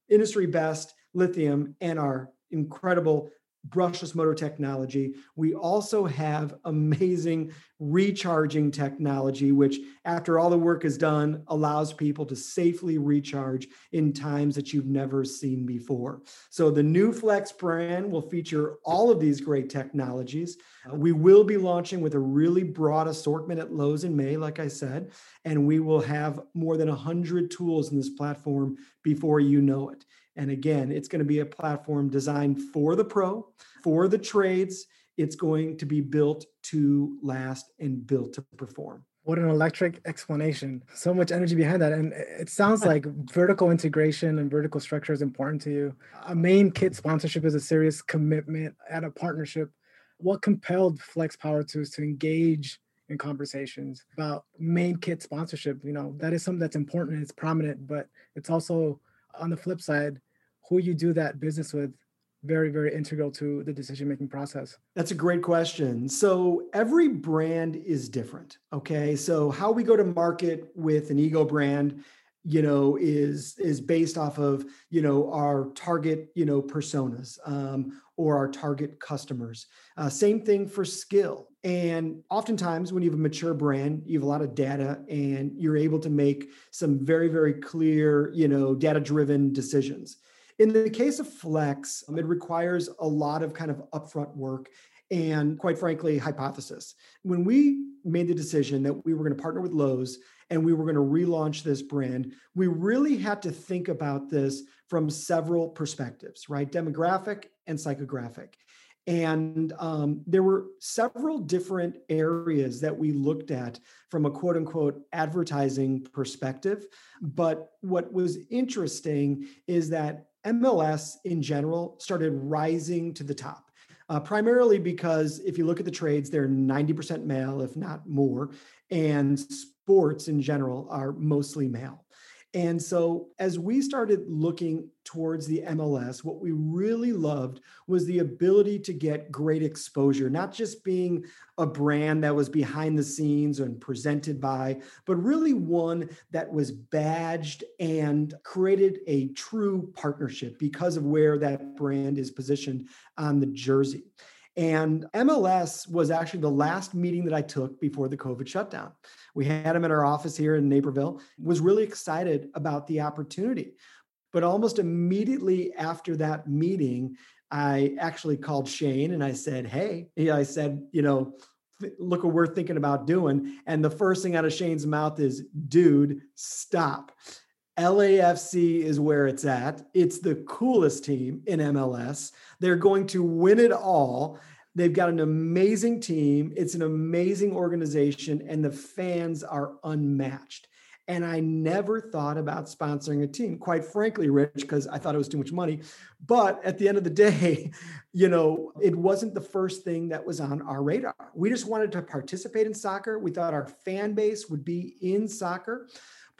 industry best lithium and our incredible brushless motor technology. We also have amazing recharging technology, which, after all the work is done, allows people to safely recharge in times that you've never seen before. So, the new Flex brand will feature all of these great technologies. Uh, we will be launching with a really broad assortment at Lowe's in May, like I said, and we will have more than 100 tools in this platform before you know it. And again, it's going to be a platform designed for the pro, for the trades. It's going to be built to last and built to perform. What an electric explanation. So much energy behind that. And it sounds like vertical integration and vertical structure is important to you. A main kit sponsorship is a serious commitment and a partnership. What compelled Flex Power Tools to engage in conversations about main kit sponsorship? You know, that is something that's important, and it's prominent, but it's also on the flip side, who you do that business with very very integral to the decision making process. That's a great question. So every brand is different okay? So how we go to market with an ego brand you know is is based off of you know our target you know personas um, or our target customers. Uh, same thing for Skil. And oftentimes when you have a mature brand you have a lot of data and you're able to make some very very clear you know data driven decisions. In the case of flex um, it requires a lot of kind of upfront work and quite frankly hypothesis. When we made the decision that we were going to partner with lowes and we were going to relaunch this brand, we really had to think about this from several perspectives, right? Demographic and psychographic. And um, there were several different areas that we looked at from a quote unquote advertising perspective. But what was interesting is that MLS in general started rising to the top. Uh, primarily because if you look at the trades, they're 90% male, if not more. And sports in general are mostly male. And so, as we started looking towards the MLS, what we really loved was the ability to get great exposure, not just being a brand that was behind the scenes and presented by, but really one that was badged and created a true partnership because of where that brand is positioned on the jersey. And MLS was actually the last meeting that I took before the COVID shutdown. We had him at our office here in Naperville, was really excited about the opportunity. But almost immediately after that meeting, I actually called Shane and I said, Hey, I said, you know, look what we're thinking about doing. And the first thing out of Shane's mouth is, dude, stop. LAFC is where it's at. It's the coolest team in MLS. They're going to win it all. They've got an amazing team. It's an amazing organization, and the fans are unmatched. And I never thought about sponsoring a team, quite frankly, Rich, because I thought it was too much money. But at the end of the day, you know, it wasn't the first thing that was on our radar. We just wanted to participate in soccer. We thought our fan base would be in soccer.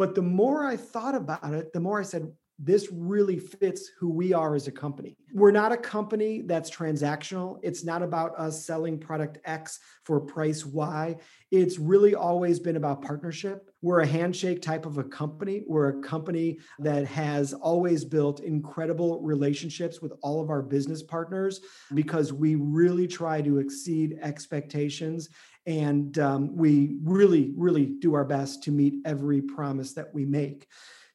But the more I thought about it, the more I said, this really fits who we are as a company. We're not a company that's transactional. It's not about us selling product X for price Y. It's really always been about partnership. We're a handshake type of a company. We're a company that has always built incredible relationships with all of our business partners because we really try to exceed expectations and um, we really, really do our best to meet every promise that we make.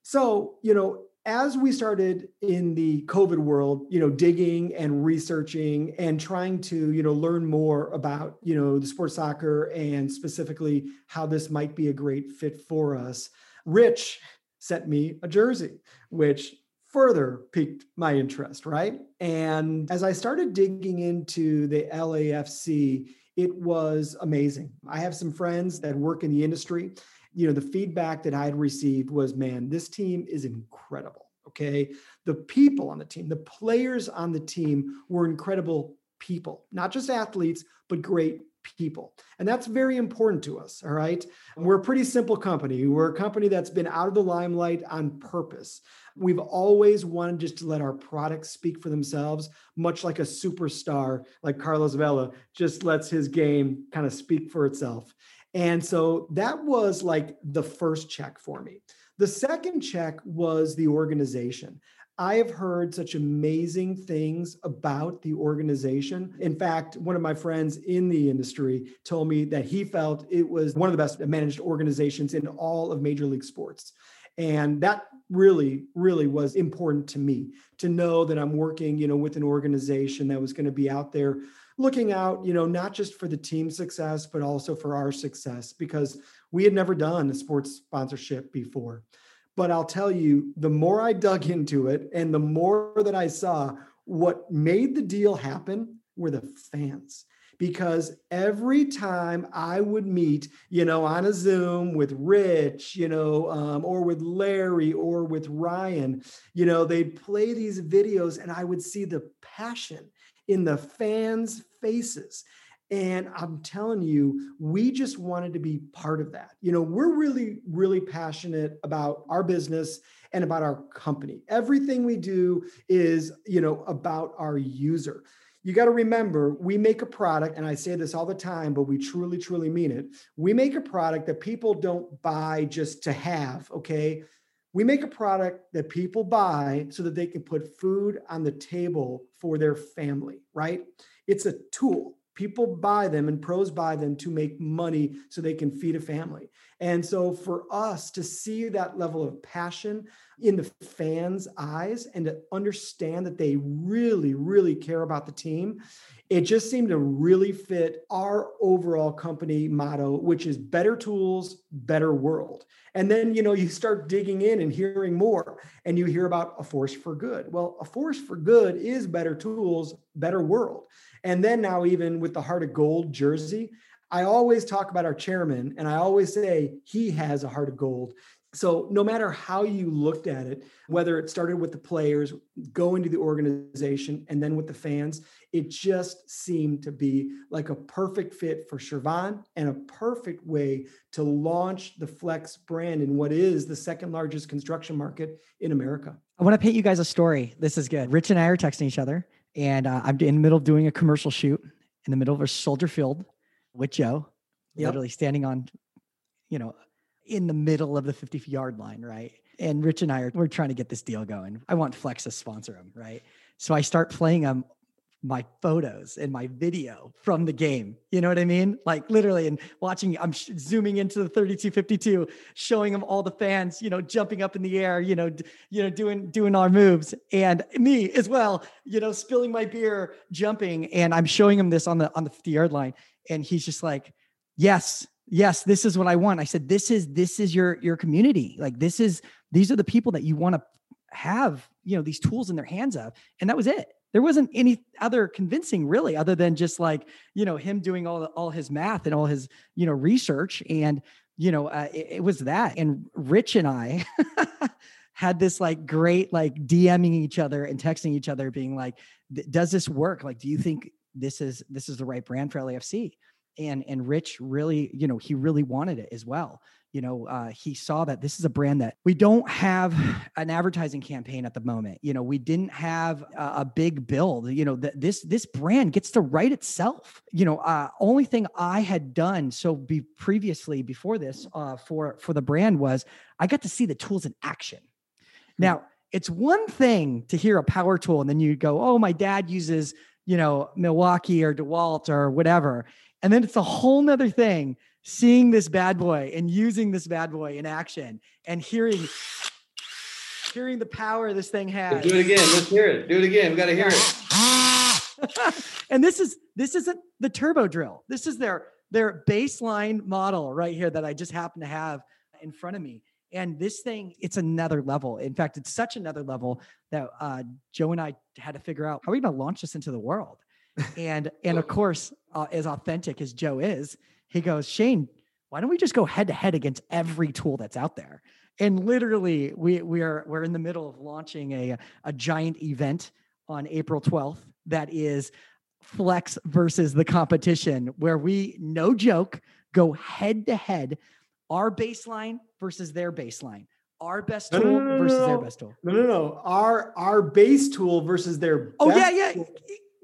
So, you know, as we started in the COVID world, you know, digging and researching and trying to, you know, learn more about, you know, the sport soccer and specifically how this might be a great fit for us, Rich sent me a jersey, which further piqued my interest, right? And as I started digging into the LAFC, it was amazing. I have some friends that work in the industry you know, the feedback that I had received was, man, this team is incredible. Okay. The people on the team, the players on the team were incredible people, not just athletes, but great people. And that's very important to us. All right. We're a pretty simple company. We're a company that's been out of the limelight on purpose. We've always wanted just to let our products speak for themselves, much like a superstar like Carlos Vela just lets his game kind of speak for itself. And so that was like the first check for me. The second check was the organization. I have heard such amazing things about the organization. In fact, one of my friends in the industry told me that he felt it was one of the best managed organizations in all of Major League Sports. And that really, really was important to me to know that I'm working, you know, with an organization that was going to be out there looking out, you know, not just for the team success, but also for our success because we had never done a sports sponsorship before. But I'll tell you, the more I dug into it and the more that I saw, what made the deal happen were the fans. Because every time I would meet, you know, on a Zoom with Rich, you know, um, or with Larry or with Ryan, you know, they'd play these videos and I would see the passion in the fans' faces. And I'm telling you, we just wanted to be part of that. You know, we're really, really passionate about our business and about our company. Everything we do is, you know, about our user. You got to remember, we make a product, and I say this all the time, but we truly, truly mean it. We make a product that people don't buy just to have, okay? We make a product that people buy so that they can put food on the table for their family, right? It's a tool. People buy them and pros buy them to make money so they can feed a family. And so for us to see that level of passion in the fans' eyes and to understand that they really, really care about the team it just seemed to really fit our overall company motto, which is better tools, better world. And then, you know, you start digging in and hearing more, and you hear about a force for good. Well, a force for good is better tools, better world. And then now, even with the heart of gold jersey, I always talk about our chairman, and I always say he has a heart of gold. So, no matter how you looked at it, whether it started with the players, go into the organization, and then with the fans, it just seemed to be like a perfect fit for Chervon and a perfect way to launch the Flex brand in what is the second largest construction market in America. I want to paint you guys a story. This is good. Rich and I are texting each other, and uh, I'm in the middle of doing a commercial shoot in the middle of a soldier field with Joe, yep. literally standing on, you know, in the middle of the 50 yard line, right? And Rich and I are we're trying to get this deal going. I want Flex to sponsor him, right? So I start playing him my photos and my video from the game. You know what I mean? Like literally, and watching, I'm sh- zooming into the 3252, showing them all the fans, you know, jumping up in the air, you know, d- you know, doing doing our moves, and me as well, you know, spilling my beer, jumping, and I'm showing him this on the on the 50 yard line, and he's just like, "Yes, yes, this is what I want." I said, "This is this is your your community. Like this is these are the people that you want to have, you know, these tools in their hands of," and that was it there wasn't any other convincing really other than just like you know him doing all all his math and all his you know research. And you know uh, it, it was that. And rich and i had this like great like dming each other and texting each other being like does this work? Like do you think this is this is the right brand for lafc and and rich really you know he really wanted it as well you know uh, he saw that this is a brand that we don't have an advertising campaign at the moment you know we didn't have a, a big build you know th- this this brand gets to write itself you know uh, only thing i had done so be previously before this uh, for for the brand was i got to see the tools in action hmm. now it's one thing to hear a power tool and then you go oh my dad uses you know milwaukee or dewalt or whatever and then it's a whole nother thing seeing this bad boy and using this bad boy in action and hearing hearing the power this thing has. Do it again. Let's hear it. Do it again. We got to hear it. and this is this isn't the turbo drill. This is their their baseline model right here that I just happen to have in front of me. And this thing, it's another level. In fact, it's such another level that uh, Joe and I had to figure out how are we going to launch this into the world and and of course, uh, as authentic as Joe is, he goes, Shane, why don't we just go head to head against every tool that's out there? And literally, we we are we're in the middle of launching a a giant event on April 12th that is flex versus the competition, where we no joke go head to head, our baseline versus their baseline our best tool no, no, no, versus their best tool. No, no, no. Our our base tool versus their. Oh yeah, yeah. Tool.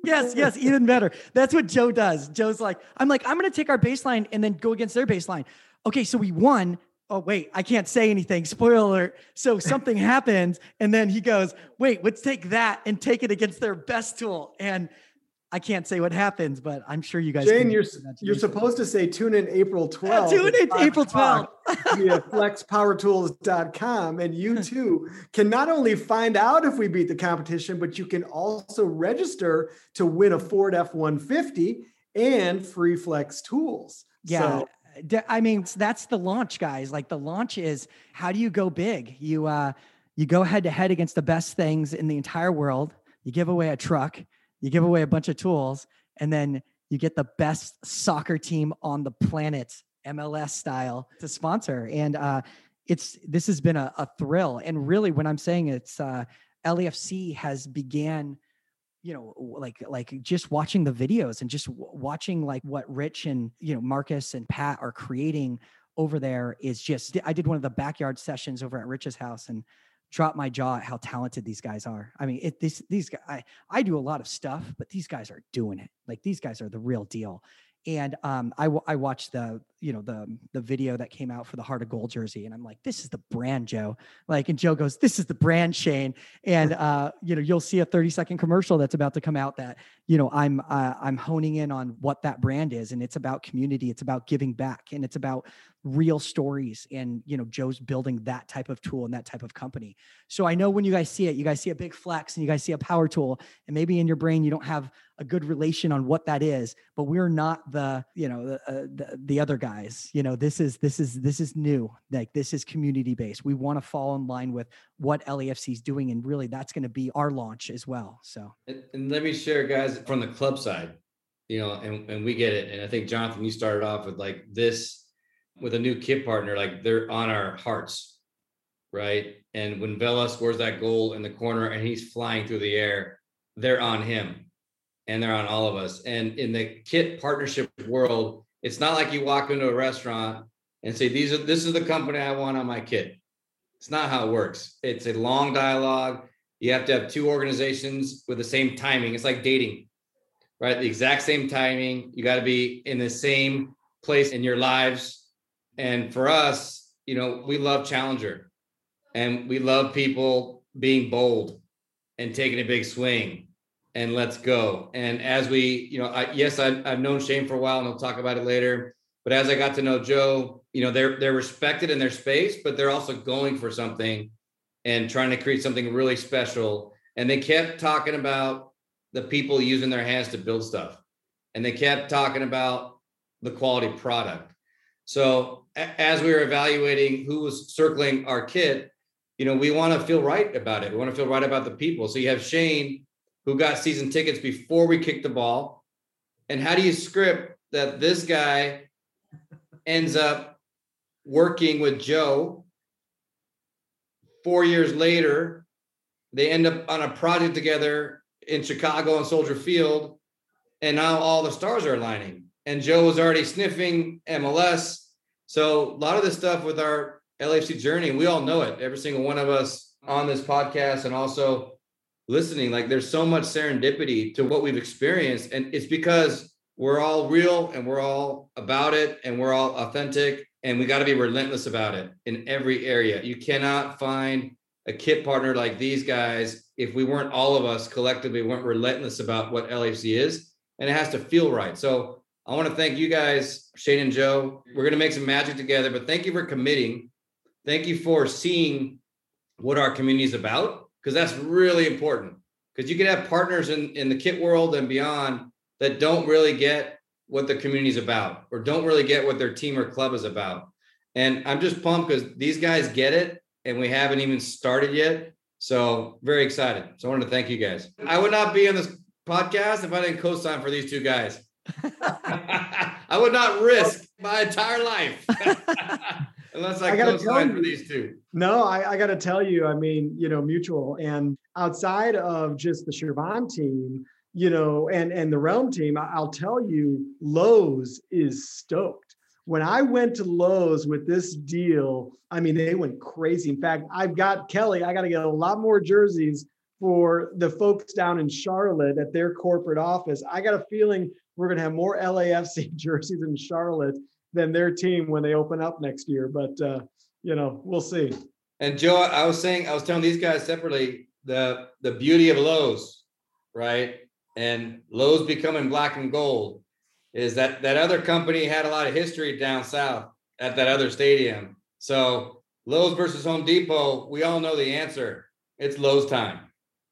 Yes, yes, even better. That's what Joe does. Joe's like, I'm like, I'm going to take our baseline and then go against their baseline. Okay, so we won. Oh, wait, I can't say anything. Spoiler alert. So something happens. And then he goes, wait, let's take that and take it against their best tool. And I can't say what happens, but I'm sure you guys. Shane, you're you're supposed to say tune in April 12th. tune in April 12th via flexpowertools.com, and you too can not only find out if we beat the competition, but you can also register to win a Ford F150 and free flex tools. Yeah. So, I mean, that's the launch, guys. Like the launch is how do you go big? You uh you go head to head against the best things in the entire world. You give away a truck you give away a bunch of tools, and then you get the best soccer team on the planet, MLS style, to sponsor. And uh, it's this has been a, a, thrill. And really, when I'm saying it's uh, LAFC has began you know like like just watching the videos and just w- watching like what rich and you know marcus and pat are creating over there is just i did one of the backyard sessions over at rich's house and drop my jaw at how talented these guys are. I mean, it, these these guys, I, I do a lot of stuff, but these guys are doing it. Like these guys are the real deal. And um, I, I watched the you know the the video that came out for the heart of gold jersey and i'm like this is the brand joe. Like and joe goes this is the brand shane. And uh you know you'll see a 30 second commercial that's about to come out that you know i'm uh, i'm honing in on what that brand is and it's about community it's about giving back and it's about real stories and you know joe's building that type of tool and that type of company. So i know when you guys see it you guys see a big flex and you guys see a power tool and maybe in your brain you don't have a good relation on what that is but we're not the you know the, uh, the, the other guy guys you know this is this is this is new like this is community based. We want to fall in line with what lafc is doing and really that's going to be our launch as well so. And, and, let me share guys from the club side you know and, and we get it and i think jonathan you started off with like this with a new kit partner like they're on our hearts right? And when vela scores that goal in the corner and he's flying through the air they're on him and they're on all of us. And in the kit partnership world it's not like you walk into a restaurant and say, "These are this is the company I want on my kit." It's not how it works. It's a long dialogue. You have to have two organizations with the same timing. It's like dating, right? The exact same timing. You got to be in the same place in your lives. And for us, you know, we love Challenger and we love people being bold and taking a big swing and let's go. And as we, you know, I, yes, I, I've known Shane for a while, and we'll talk about it later. But as I got to know Joe, you know, they're they're respected in their space, but they're also going for something and trying to create something really special. And they kept talking about the people using their hands to build stuff, and they kept talking about the quality product. So as we were evaluating who was circling our kit, you know, we want to feel right about it. We want to feel right about the people. So you have Shane who got season tickets before we kicked the ball? And how do you script that this guy ends up working with Joe four years later? They end up on a project together in Chicago on Soldier Field, and now all the stars are aligning. And Joe was already sniffing MLS. So a lot of this stuff with our LFC journey, we all know it. Every single one of us on this podcast and also listening, like there's so much serendipity to what we've experienced. And it's because we're all real and we're all about it and we're all authentic and we got to be relentless about it in every area. You cannot find a kit partner like these guys if we weren't all of us collectively weren't relentless about what LAFC is and it has to feel right. So I want to thank you guys, Shane and Joe. We're going to make some magic together, but thank you for committing. Thank you for seeing what our community is about because that's really important. Because you can have partners in, in the kit world and beyond that don't really get what the community is about or don't really get what their team or club is about. And I'm just pumped because these guys get it and we haven't even started yet. So very excited. So I wanted to thank you guys. I would not be on this podcast if I didn't co-sign for these two guys. I would not risk my entire life unless I, I gotta tell for you. these two. No, I, I got to tell you, I mean, you know, mutual. And outside of just the Chervon team, you know, and and the Realm team, I'll tell you, Lowe's is stoked. When I went to Lowe's with this deal, I mean, they went crazy. In fact, I've got Kelly. I got to get a lot more jerseys for the folks down in Charlotte at their corporate office. I got a feeling we're going to have more LAFC jerseys in Charlotte than their team when they open up next year. But uh, you know, we'll see. And Joe, I was saying, I was telling these guys separately the the beauty of Lowe's, right? And Lowe's becoming black and gold is that that other company had a lot of history down south at that other stadium. So Lowe's versus Home Depot, we all know the answer. It's Lowe's time.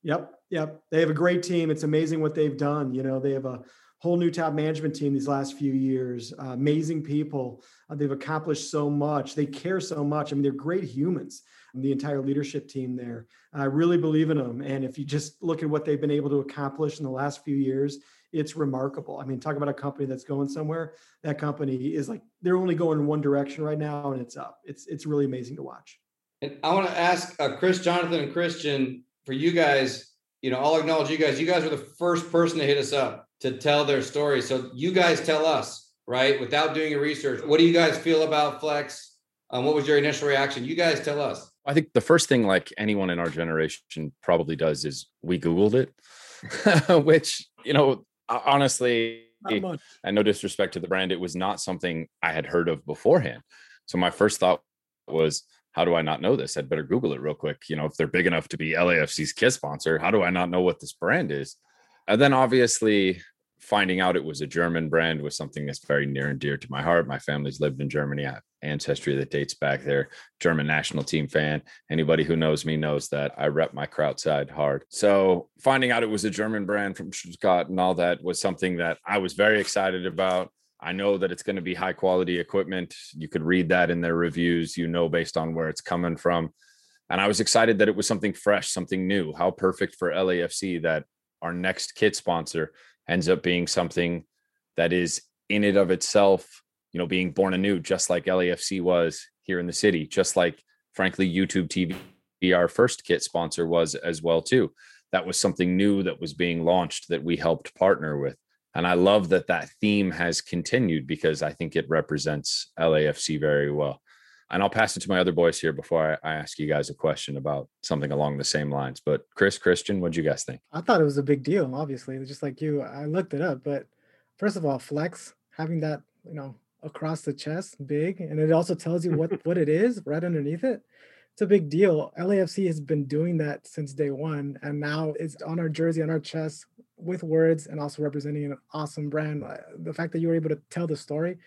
Yep, yep. They have a great team. It's amazing what they've done. You know, they have a whole new top management team these last few years. Uh, amazing people. Uh, they've accomplished so much. They care so much. I mean, they're great humans. The entire leadership team there. I really believe in them. And if you just look at what they've been able to accomplish in the last few years, it's remarkable. I mean, talk about a company that's going somewhere. That company is like they're only going in one direction right now, and it's up. It's it's really amazing to watch. And I want to ask uh, Chris, Jonathan, and Christian for you guys. You know, I'll acknowledge you guys. You guys were the first person to hit us up to tell their story. So you guys tell us, right? Without doing your research, what do you guys feel about Flex? Um, what was your initial reaction? You guys tell us. I think the first thing, like anyone in our generation probably does, is we Googled it, which, you know, honestly, and no disrespect to the brand, it was not something I had heard of beforehand. So my first thought was, how do I not know this? I'd better Google it real quick. You know, if they're big enough to be LAFC's kit sponsor, how do I not know what this brand is? And then obviously finding out it was a German brand was something that's very near and dear to my heart. My family's lived in Germany. I have ancestry that dates back there. German national team fan. Anybody who knows me knows that I rep my Kraut side hard. So finding out it was a German brand from Stuttgart and all that was something that I was very excited about. I know that it's going to be high quality equipment. You could read that in their reviews, you know, based on where it's coming from. And I was excited that it was something fresh, something new. How perfect for LAFC that our next kit sponsor ends up being something that is in it of itself, you know, being born anew, just like LAFC was here in the city, just like, frankly, YouTube TV, our first kit sponsor was as well too. That was something new that was being launched that we helped partner with. And I love that that theme has continued because I think it represents LAFC very well. And I'll pass it to my other boys here before I, I ask you guys a question about something along the same lines. But Chris, Christian, what do you guys think? I thought it was a big deal, obviously. Just like you, I looked it up. But first of all, flex, having that, you know, across the chest, big, and it also tells you what what it is right underneath it. It's a big deal. LAFC has been doing that since day one, and now it's on our jersey, on our chest, with words, and also representing an awesome brand. Uh, The fact that you were able to tell the story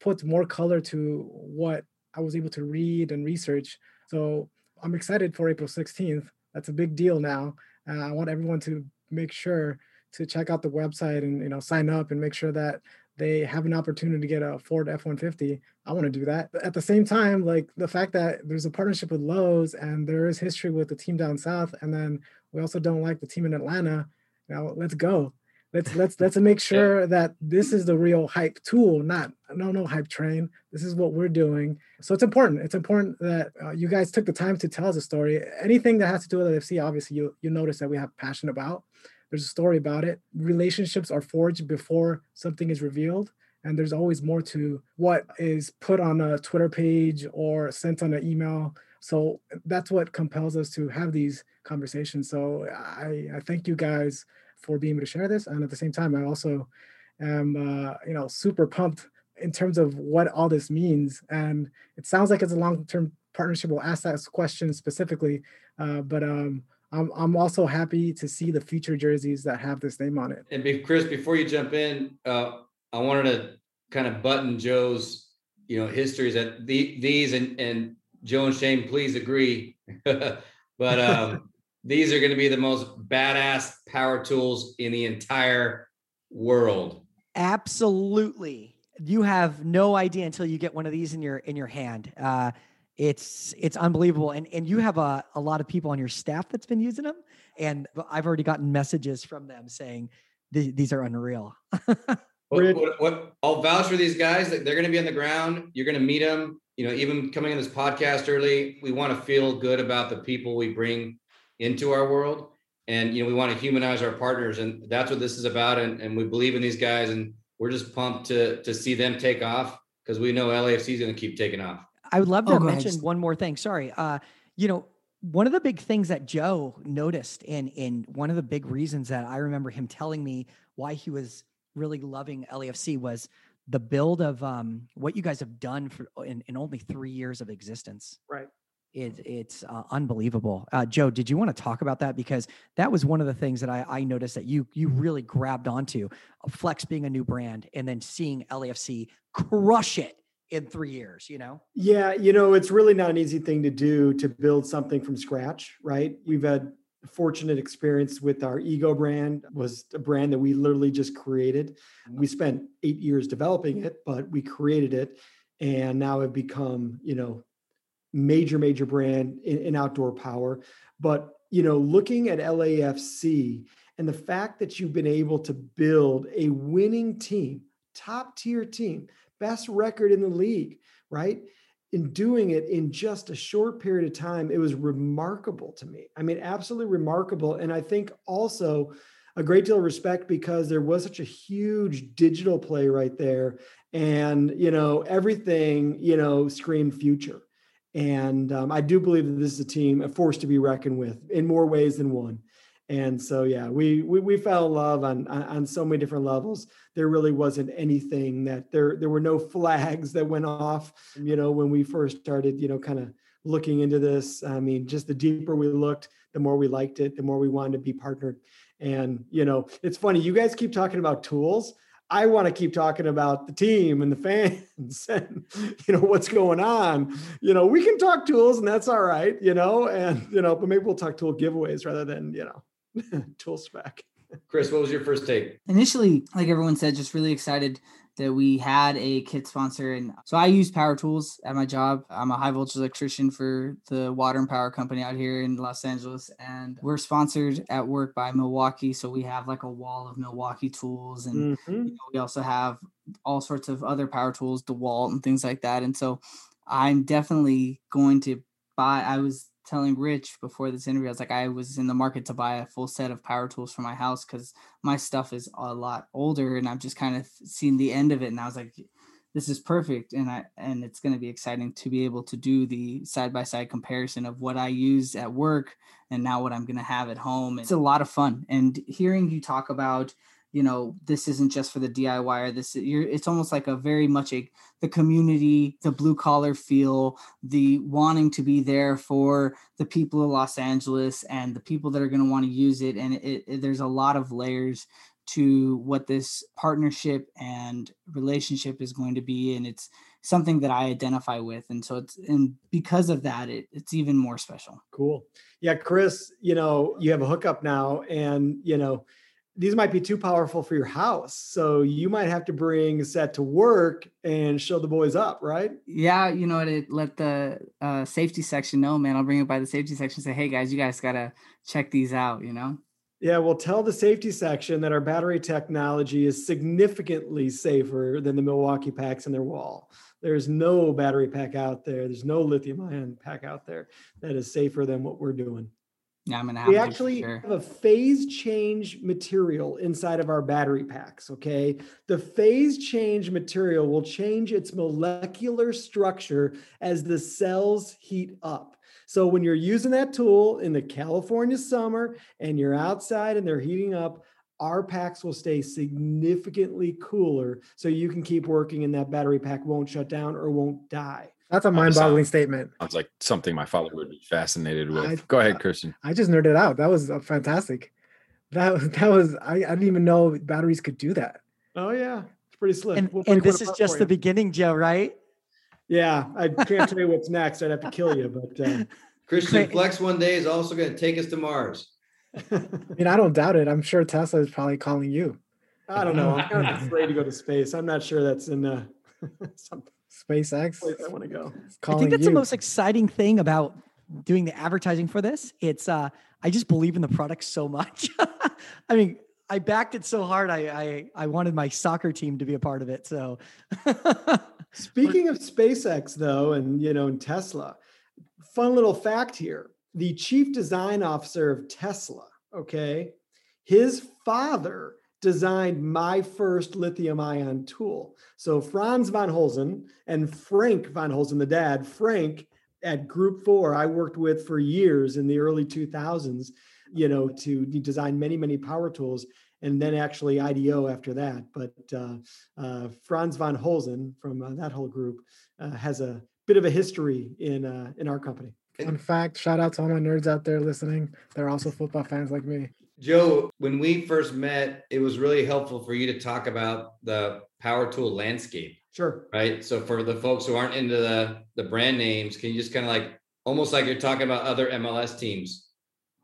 puts more color to what I was able to read and research. So I'm excited for April 16th. That's a big deal now. Uh, I want everyone to make sure to check out the website and you know sign up and make sure that they have an opportunity to get a Ford F-150. I want to do that. At the same time, like the fact that there's a partnership with Lowe's and there is history with the team down south, and then we also don't like the team in Atlanta. Now let's go. Let's let's let's make sure that this is the real hype tool, not no no hype train. This is what we're doing. So it's important. It's important that uh, you guys took the time to tell us a story. Anything that has to do with LFC, obviously you you notice that we have passion about. There's a story about it. Relationships are forged before something is revealed and there's always more to what is put on a Twitter page or sent on an email. So that's what compels us to have these conversations. So I, I thank you guys for being able to share this, and at the same time, I also am uh, you know super pumped in terms of what all this means. And it sounds like it's a long-term partnership. We'll ask that question specifically, uh, but um, I'm I'm also happy to see the future jerseys that have this name on it. And be, Chris, before you jump in, uh, I wanted to kind of button Joe's, you know, histories that the, these and, and Joe and Shane, please agree. but um, these are going to be the most badass power tools in the entire world. Absolutely. You have no idea until you get one of these in your in your hand. Uh, it's it's unbelievable, and and you have a, a lot of people on your staff that's been using them, and I've already gotten messages from them saying these are unreal. What, what, what, I'll vouch for these guys they're going to be on the ground. You're going to meet them. You know, even coming in this podcast early, we want to feel good about the people we bring into our world, and you know, we want to humanize our partners, and that's what this is about. And, and we believe in these guys, and we're just pumped to to see them take off because we know LAFC is going to keep taking off. I would love to oh, mention one more thing. Sorry, uh, you know, one of the big things that Joe noticed, and and one of the big reasons that I remember him telling me why he was really loving LAFC was the build of um, what you guys have done for in, in only three years of existence. Right. It, it's uh, unbelievable. Uh, Joe, did you want to talk about that? Because that was one of the things that I, I noticed that you you really grabbed onto. Uh, Flex being a new brand, and then seeing LAFC crush it in three years. You know. Yeah, you know, it's really not an easy thing to do to build something from scratch, right? We've had fortunate experience with our ego brand was a brand that we literally just created we spent eight years developing it but we created it and now have become you know major major brand in, in outdoor power but you know looking at lafc and the fact that you've been able to build a winning team top tier team best record in the league right in doing it in just a short period of time, it was remarkable to me. I mean, absolutely remarkable. And I think also a great deal of respect because there was such a huge digital play right there. And, you know, everything, you know, screamed future. And um, I do believe that this is a team, a force to be reckoned with in more ways than one. And so, yeah, we we, we fell in love on, on, on so many different levels. There really wasn't anything that there there were no flags that went off. You know, when we first started, you know, kind of looking into this. I mean, just the deeper we looked, the more we liked it, the more we wanted to be partnered. And you know, it's funny. You guys keep talking about tools. I want to keep talking about the team and the fans and you know what's going on. You know, we can talk tools and that's all right, you know, and you know, but maybe we'll talk tool giveaways rather than, you know, tool spec. Chris, what was your first take? Initially, like everyone said, just really excited that we had a kit sponsor. And so I use power tools at my job. I'm a high voltage electrician for the water and power company out here in Los Angeles. And we're sponsored at work by Milwaukee. So we have like a wall of Milwaukee tools. And mm-hmm. you know, we also have all sorts of other power tools, DeWalt and things like that. And so I'm definitely going to buy, I was telling Rich before this interview, I was like, I was in the market to buy a full set of power tools for my house because my stuff is a lot older and I've just kind of seen the end of it. And I was like, this is perfect. And I and it's going to be exciting to be able to do the side by side comparison of what I use at work and now what I'm going to have at home. It's a lot of fun. And hearing you talk about you know this isn't just for the diy or this you're it's almost like a very much a the community the blue collar feel the wanting to be there for the people of los angeles and the people that are going to want to use it. And it, it, there's a lot of layers to what this partnership and relationship is going to be. And it's something that i identify with. And so it's and because of that it, it's even more special. Cool. Yeah chris you know you have a hookup now. And you know these might be too powerful for your house. So you might have to bring a set to work and show the boys up, right? Yeah, you know, to let the uh, safety section know, man. I'll bring it by the safety section. Say, hey guys, you guys gotta check these out. You know. Yeah, well, tell the safety section that our battery technology is significantly safer than the Milwaukee packs in their wall. There's no battery pack out there. There's no lithium ion pack out there that is safer than what we're doing. Yeah, I'm gonna have We to actually sure. have a phase change material inside of our battery packs. Okay. The phase change material will change its molecular structure as the cells heat up. So when you're using that tool in the California summer and you're outside and they're heating up, our packs will stay significantly cooler so you can keep working and that battery pack won't shut down or won't die. That's a mind-boggling sound- statement. Sounds like something my father would be fascinated with. I- Go ahead, Christian. I just nerded out. That was uh, fantastic. That was that was I, I didn't even know batteries could do that. Oh, yeah. It's pretty slick. And, We'll and this is just the beginning, Joe, right? Yeah, I can't tell you what's next. I'd have to kill you, but uh, Christian Flex one day is also going to take us to Mars. I mean, I don't doubt it. I'm sure Tesla is probably calling you. I don't know. I'm kind of afraid to go to space. I'm not sure that's in uh, some SpaceX place I want to go. I think that's you. the most exciting thing about doing the advertising for this. It's uh I just believe in the product so much. I mean, I backed it so hard. I I I wanted my soccer team to be a part of it. So Speaking of SpaceX, though, and you know, and Tesla, fun little fact here: the chief design officer of Tesla, okay, his father designed my first lithium-ion tool. So Franz von Holzen and Frank von Holzen, the dad, Frank at Group Four, I worked with for years in the early 2000s. You know, to design many, many power tools and then actually IDEO after that. But uh, uh, Franz von Holzen from uh, that whole group uh, has a bit of a history in uh, in our company. In fact, shout out to all my nerds out there listening. They're also football fans like me. Joe, when we first met, it was really helpful for you to talk about the power tool landscape, Sure. right? So for the folks who aren't into the the brand names, can you just kind of like almost like you're talking about other MLS teams,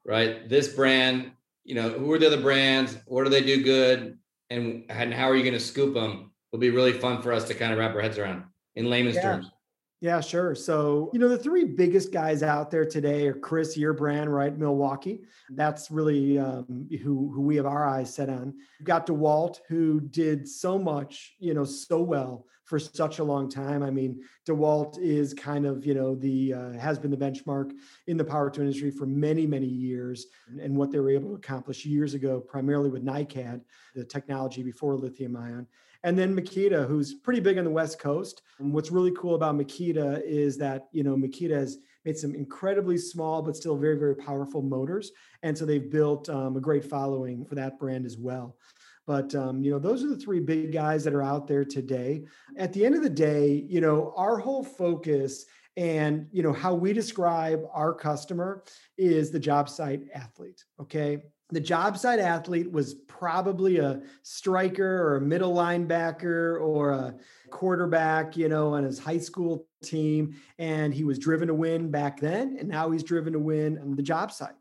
right? This brand, you know, who are the other brands? What do they do good? And and how are you going to scoop them? Will be really fun for us to kind of wrap our heads around in layman's Yeah. terms. Yeah, sure. So, you know, the three biggest guys out there today are Chris, your brand, right? Milwaukee. That's really um, who, who we have our eyes set on. We've got DeWalt, who did so much, you know, so well for such a long time. I mean, DeWalt is kind of, you know, the uh, has been the benchmark in the power tool industry for many, many years. And what they were able to accomplish years ago, primarily with NiCad, the technology before lithium ion. And then Makita, who's pretty big on the West Coast. And what's really cool about Makita is that, you know, Makita has made some incredibly small, but still very, very powerful motors. And so they've built um, a great following for that brand as well. But, um, you know, those are the three big guys that are out there today. At the end of the day, you know, our whole focus and, you know, how we describe our customer is the job site athlete. Okay the job site athlete was probably a striker or a middle linebacker or a quarterback, you know, on his high school team. And he was driven to win back then. And now he's driven to win on the job site.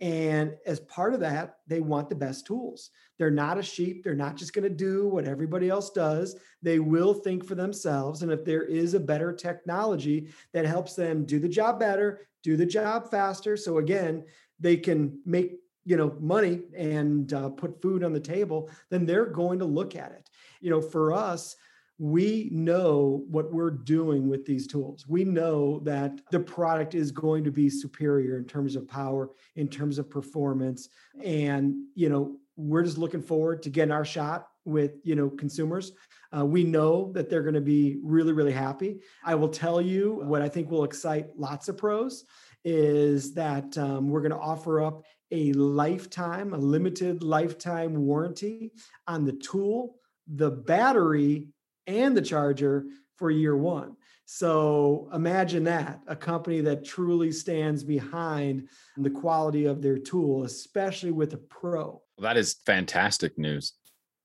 And as part of that, they want the best tools. They're not a sheep. They're not just going to do what everybody else does. They will think for themselves. And if there is a better technology that helps them do the job better, do the job faster. So again, they can make you know money and uh, put food on the table then they're going to look at it. You know for us we know what we're doing with these tools. We know that the product is going to be superior in terms of power in terms of performance and you know we're just looking forward to getting our shot with you know consumers. Uh, we know that they're going to be really really happy. I will tell you what i think will excite lots of pros is that um, we're going to offer up a lifetime, a limited lifetime warranty on the tool, the battery, and the charger for year one. So imagine that a company that truly stands behind the quality of their tool, especially with a pro. That is fantastic news.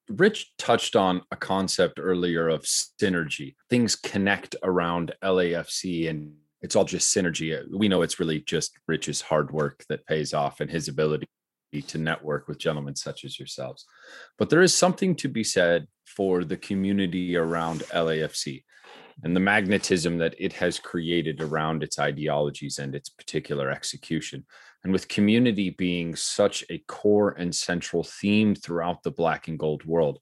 Rich touched on a concept earlier of synergy. Things connect around LAFC and it's all just synergy. Uh, we know it's really just Rich's hard work that pays off and his ability to network with gentlemen such as yourselves. But there is something to be said for the community around LAFC. and the magnetism that it has created around its ideologies and its particular execution. And with community being such a core and central theme throughout the black and gold world,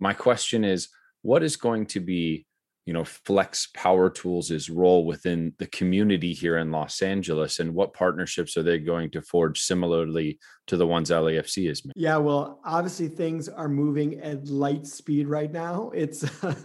my question is what is going to be you know flex power tools' is role within the community here in los angeles and what partnerships are they going to forge similarly to the ones lafc is made? Yeah well obviously things are moving at light speed right now. It's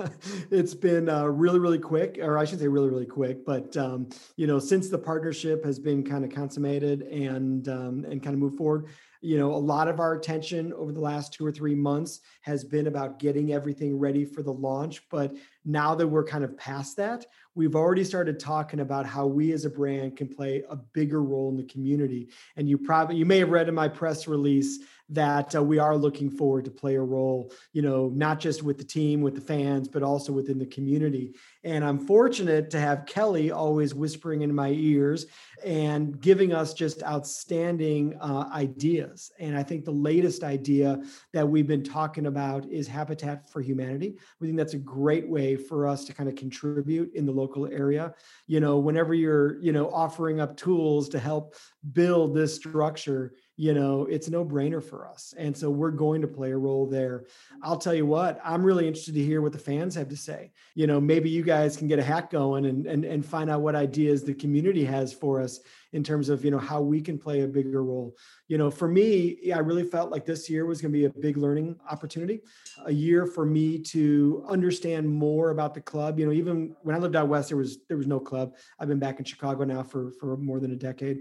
it's been uh, really really quick or i should say really really quick but um, you know since the partnership has been kind of consummated and um, and kind of moved forward you know, a lot of our attention over the last two or three months has been about getting everything ready for the launch. But now that we're kind of past that, we've already started talking about how we as a brand can play a bigger role in the community. And you probably, you may have read in my press release that uh, we are looking forward to play a role, you know, not just with the team, with the fans, but also within the community. And I'm fortunate to have Kelly always whispering in my ears and giving us just outstanding uh, ideas. And I think the latest idea that we've been talking about is Habitat for Humanity. We think that's a great way for us to kind of contribute in the local area. You know, whenever you're, you know, offering up tools to help build this structure, you know, it's no brainer for us. And so we're going to play a role there. I'll tell you what, I'm really interested to hear what the fans have to say. You know, maybe you guys can get a hack going and, and, and find out what ideas the community has for us in terms of, you know, how we can play a bigger role. You know, for me, I really felt like this year was going to be a big learning opportunity, a year for me to understand more about the club. You know, even when I lived out west, there was there was no club. I've been back in Chicago now for for more than a decade.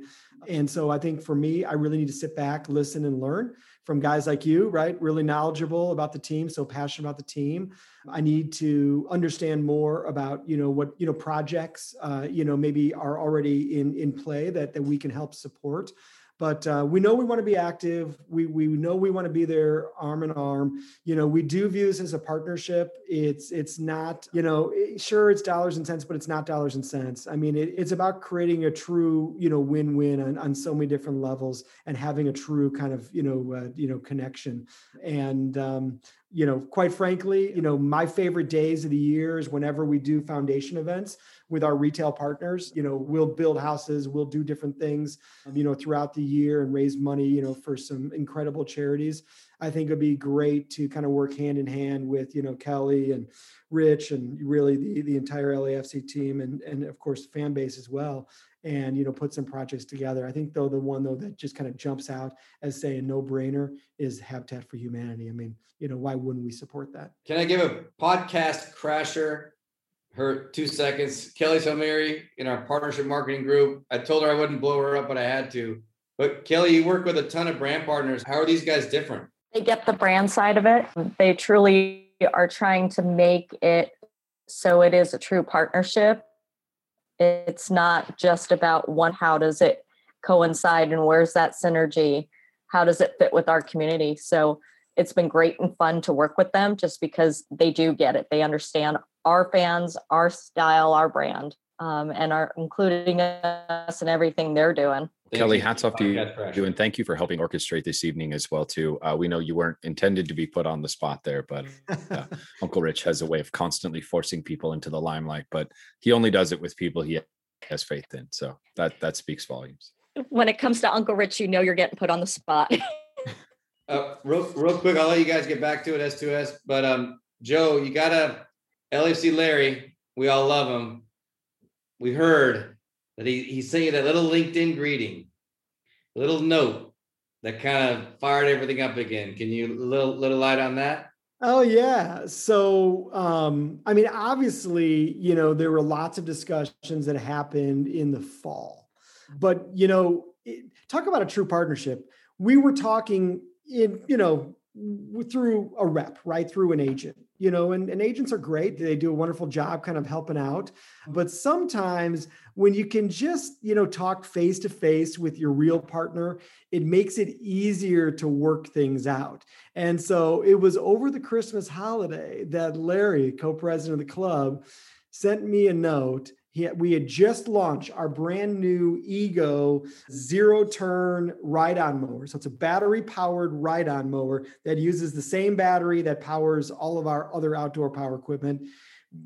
And so I think for me, I really need to sit back, listen, and learn from guys like you, right? Really knowledgeable about the team, so passionate about the team. I need to understand more about, you know, what, you know, projects, uh, you know, maybe are already in in play that that we can help support but uh, we know we want to be active. We we know we want to be there arm in arm. You know, we do view this as a partnership. It's it's not you know sure it's dollars and cents, but it's not dollars and cents. I mean, it, it's about creating a true you know win win on, on so many different levels and having a true kind of you know uh, you know connection. And um, you know, quite frankly, you know, my favorite days of the year is whenever we do foundation events with our retail partners. You know, we'll build houses, we'll do different things, um, you know, throughout the year and raise money, you know, for some incredible charities. I think it'd be great to kind of work hand in hand with, you know, Kelly and Rich and really the, the entire LAFC team and, and of course the fan base as well and you know put some projects together. I think though the one though that just kind of jumps out as say a no-brainer is Habitat for Humanity. I mean, you know, why wouldn't we support that? Can I give a podcast crasher her two seconds? Kelly Salmieri in our partnership marketing group. I told her I wouldn't blow her up, but I had to. But Kelly, you work with a ton of brand partners. How are these guys different? They get the brand side of it. They truly are trying to make it so it is a true partnership it's not just about one, how does it coincide and where's that synergy? How does it fit with our community? So it's been great and fun to work with them just because they do get it. They understand our fans, our style, our brand, um, and are including us in everything they're doing. Thank Kelly, you. hats off to you, and thank you for helping orchestrate this evening as well. Too, uh, we know you weren't intended to be put on the spot there, but uh, Uncle Rich has a way of constantly forcing people into the limelight. But he only does it with people he has faith in. So that that speaks volumes. When it comes to Uncle Rich, you know you're getting put on the spot. uh, real, real quick, I'll let you guys get back to it, S2S. But um, Joe, you got a LFC Larry. We all love him. We heard that he, he's sending that little LinkedIn greeting, a little note that kind of fired everything up again. Can you little little light on that? Oh yeah. So um, I mean, obviously, you know, there were lots of discussions that happened in the fall, but you know, it, talk about a true partnership. We were talking in, you know, through a rep, right? Through an agent you know, and, and agents are great. They do a wonderful job kind of helping out. But sometimes when you can just, you know, talk face to face with your real partner, it makes it easier to work things out. And so it was over the Christmas holiday that Larry, co president of the club, sent me a note we had just launched our brand new Ego zero turn ride on mower. So it's a battery powered ride on mower that uses the same battery that powers all of our other outdoor power equipment.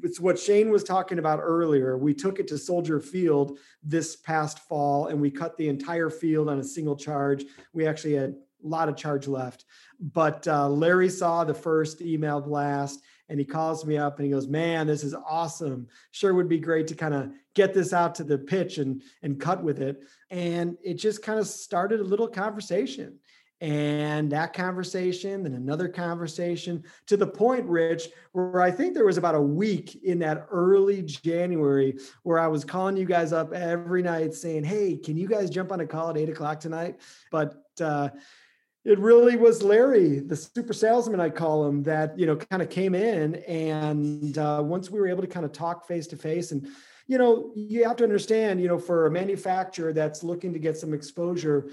it's what Shane was talking about earlier. We took it to Soldier Field this past fall and we cut the entire field on a single charge. We actually had a lot of charge left. But uh, Larry saw the first email blast and he calls me up and he goes, "Man, this is awesome. Sure would be great to kind of get this out to the pitch and and cut with it." And it just kind of started a little conversation. And that conversation, then another conversation to the point, Rich, where I think there was about a week in that early January where I was calling you guys up every night saying, Hey, can you guys jump on a call at eight o'clock tonight? But uh, it really was Larry, the super salesman, I call him, that you know kind of came in, and uh, once we were able to kind of talk face to face, and you know you have to understand, you know, for a manufacturer that's looking to get some exposure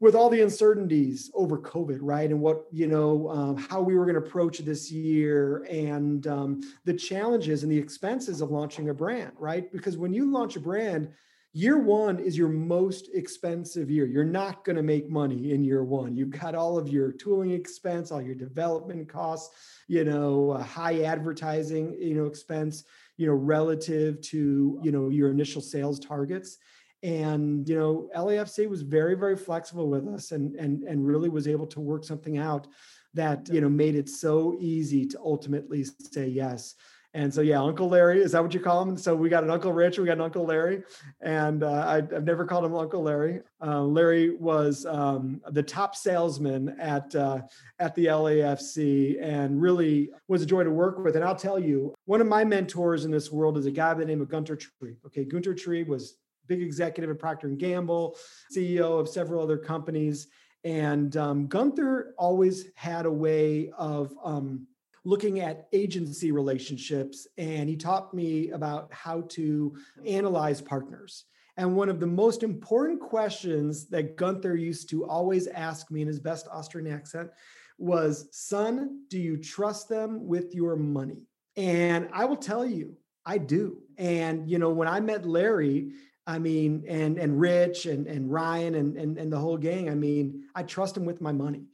with all the uncertainties over COVID, right, and what you know um, how we were going to approach this year, and um, the challenges and the expenses of launching a brand, right? Because when you launch a brand year one is your most expensive year. You're not going to make money in year one. You've got all of your tooling expense, all your development costs, you know, uh, high advertising, you know, expense, you know, relative to, you know, your initial sales targets. And, you know, LAFC was very, very flexible with us and, and, and really was able to work something out that, you know, made it so easy to ultimately say yes. And so, yeah, Uncle Larry, is that what you call him? So we got an Uncle Rich, we got an Uncle Larry, and uh, I, have never called him Uncle Larry. Uh, Larry was um, the top salesman at uh, at the LAFC, and really was a joy to work with. And I'll tell you, one of my mentors in this world is a guy by the name of Gunter Tree. Okay, Gunter Tree was big executive at Procter and Gamble, CEO of several other companies, and um, Gunther always had a way of um, looking at agency relationships and he taught me about how to analyze partners. And one of the most important questions that Gunther used to always ask me in his best Austrian accent was, Son, do you trust them with your money? And I will tell you, I do. And, you know, when I met Larry, I mean, and and Rich and and Ryan and and, and the whole gang, I mean, I trust them with my money.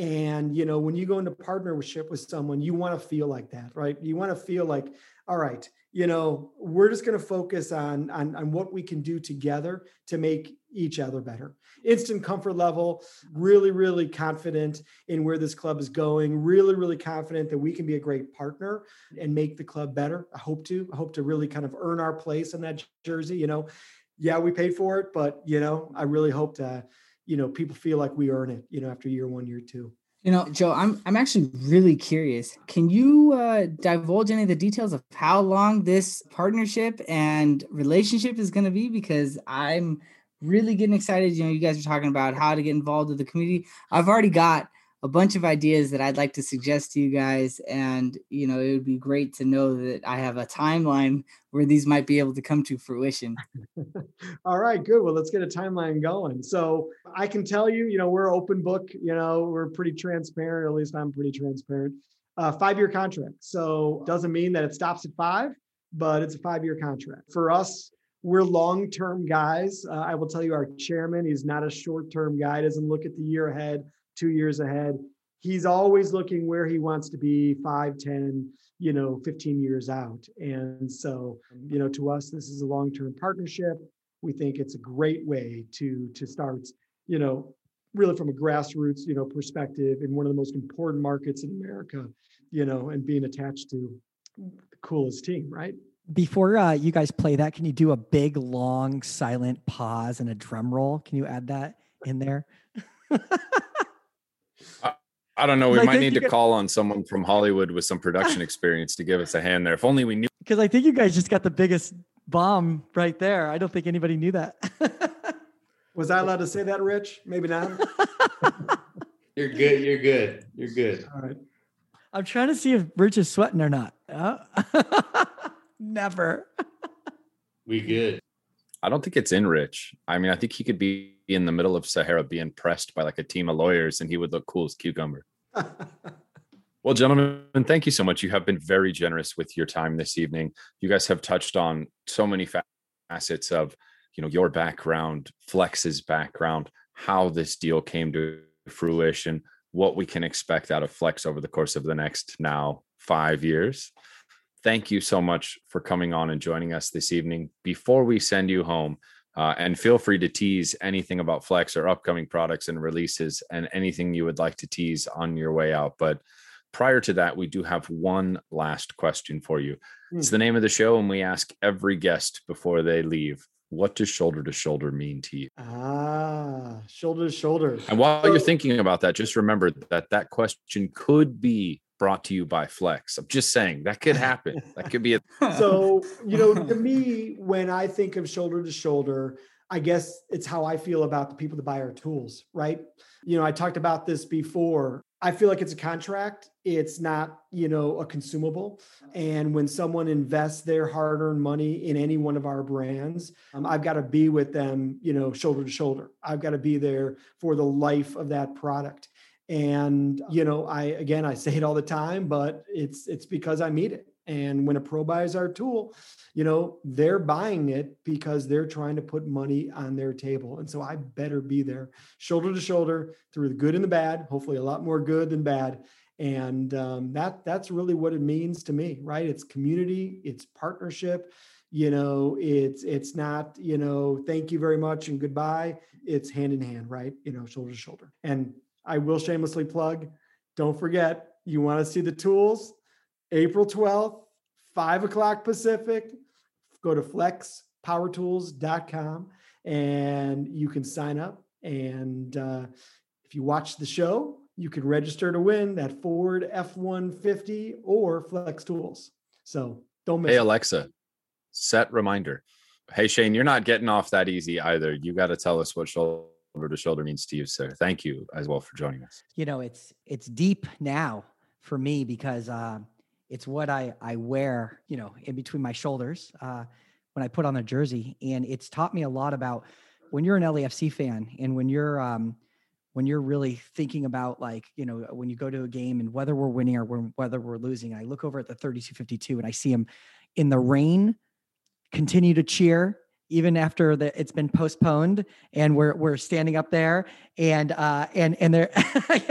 And you know, when you go into partnership with someone, you want to feel like that, right? You want to feel like, all right, you know, we're just going to focus on, on on what we can do together to make each other better. Instant comfort level, really, really confident in where this club is going, really, really confident that we can be a great partner and make the club better. I hope to. I hope to really kind of earn our place in that jersey. You know, yeah, we paid for it, but you know, I really hope to you know people feel like we earn it you know after year one year two. You know joe i'm i'm actually really curious. Can you uh, divulge any of the details of how long this partnership and relationship is going to be? Because i'm really getting excited. You know you guys are talking about how to get involved with the community. I've already got a bunch of ideas that I'd like to suggest to you guys. And, you know, it would be great to know that I have a timeline where these might be able to come to fruition. All right, good. Well, let's get a timeline going. So I can tell you, you know, we're open book, you know, we're pretty transparent, at least I'm pretty transparent. Uh, five year contract. So doesn't mean that it stops at five, but it's a five year contract. For us, we're long term guys. Uh, I will tell you, our chairman, he's not a short term guy, doesn't look at the year ahead two years ahead. He's always looking where he wants to be five, 10, you know, 15 years out. And so, you know, to us, this is a long-term partnership. We think it's a great way to to start, you know, really from a grassroots, you know, perspective in one of the most important markets in America, you know, and being attached to the coolest team, right? Before uh, you guys play that, can you do a big, long, silent pause and a drum roll? Can you add that in there? I don't know. We might need to could... call on someone from Hollywood with some production experience to give us a hand there. If only we knew. Because I think you guys just got the biggest bomb right there. I don't think anybody knew that. Was I allowed to say that, Rich? Maybe not. you're good. You're good. You're good. All right. I'm trying to see if Rich is sweating or not. Oh. Never. we good. I don't think it's in Rich. I mean, I think he could be in the middle of Sahara being pressed by like a team of lawyers and he would look cool as cucumber. well, gentlemen, thank you so much. You have been very generous with your time this evening. You guys have touched on so many facets of, you know, your background, Flex's background, how this deal came to fruition, what we can expect out of Flex over the course of the next now five years. thank you so much for coming on and joining us this evening. Before we send you home, uh, and feel free to tease anything about Flex or upcoming products and releases and anything you would like to tease on your way out. But prior to that, we do have one last question for you. It's Hmm. the name of the show, and we ask every guest before they leave what does shoulder to shoulder mean to you? Ah, shoulder to shoulder. And while you're thinking about that, just remember that that question could be brought to you by Flex. I'm just saying that could happen. That could be a so you know to me when i think of shoulder to shoulder i guess it's how i feel about the people that buy our tools right? You know i talked about this before. I feel like it's a contract. It's not you know a consumable. And when someone invests their hard-earned money in any one of our brands um, i've got to be with them you know shoulder to shoulder. I've got to be there for the life of that product and you know i again i say it all the time but it's it's because i need it. And when a pro buys our tool you know they're buying it because they're trying to put money on their table. And so i better be there shoulder to shoulder through the good and the bad hopefully a lot more good than bad. And um, that that's really what it means to me right? It's community it's partnership you know it's it's not you know thank you very much and goodbye. It's hand in hand right? You know shoulder to shoulder. And i will shamelessly plug don't forget you want to see the tools april 12th 5 o'clock pacific go to flexpowertools.com and you can sign up and uh, if you watch the show you can register to win that ford f-150 or flex tools so don't miss Hey it. Alexa, set reminder. Hey Shane, you're not getting off that easy either. You got to tell us what shoulder to shoulder means to you, sir. Thank you as well for joining us. you know it's it's deep now for me because uh, it's what I I wear you know in between my shoulders uh, when I put on the jersey, and it's taught me a lot about when you're an LAFC fan and when you're um, when you're really thinking about like you know when you go to a game and whether we're winning or we're, whether we're losing. I look over at the 3252 and I see him in the rain continue to cheer even after the, it's been postponed and we're we're standing up there and uh and and there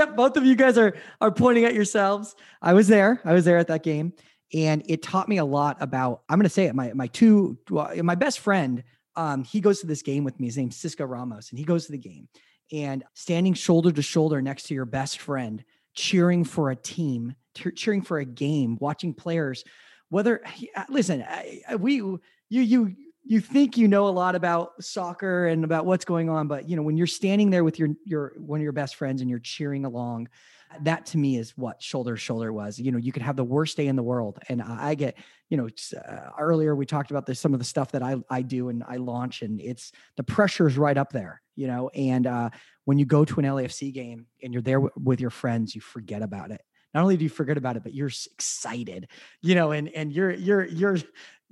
both of you guys are are pointing at yourselves. I was there. I was there at that game and it taught me a lot about i'm going to say it my my two my best friend um he goes to this game with me. His name's cisco ramos and he goes to the game and standing shoulder to shoulder next to your best friend cheering for a team cheering for a game watching players whether listen I, I- we you you you think you know a lot about soccer and about what's going on but you know when you're standing there with your your one of your best friends and you're cheering along that to me is what shoulder to shoulder was. You know you could have the worst day in the world. And i get you know uh, earlier we talked about this some of the stuff that i i do and i launch and it's the pressure is right up there you know? And uh when you go to an lafc game and you're there w- with your friends you forget about it. Not only do you forget about it but you're excited you know and and you're you're you're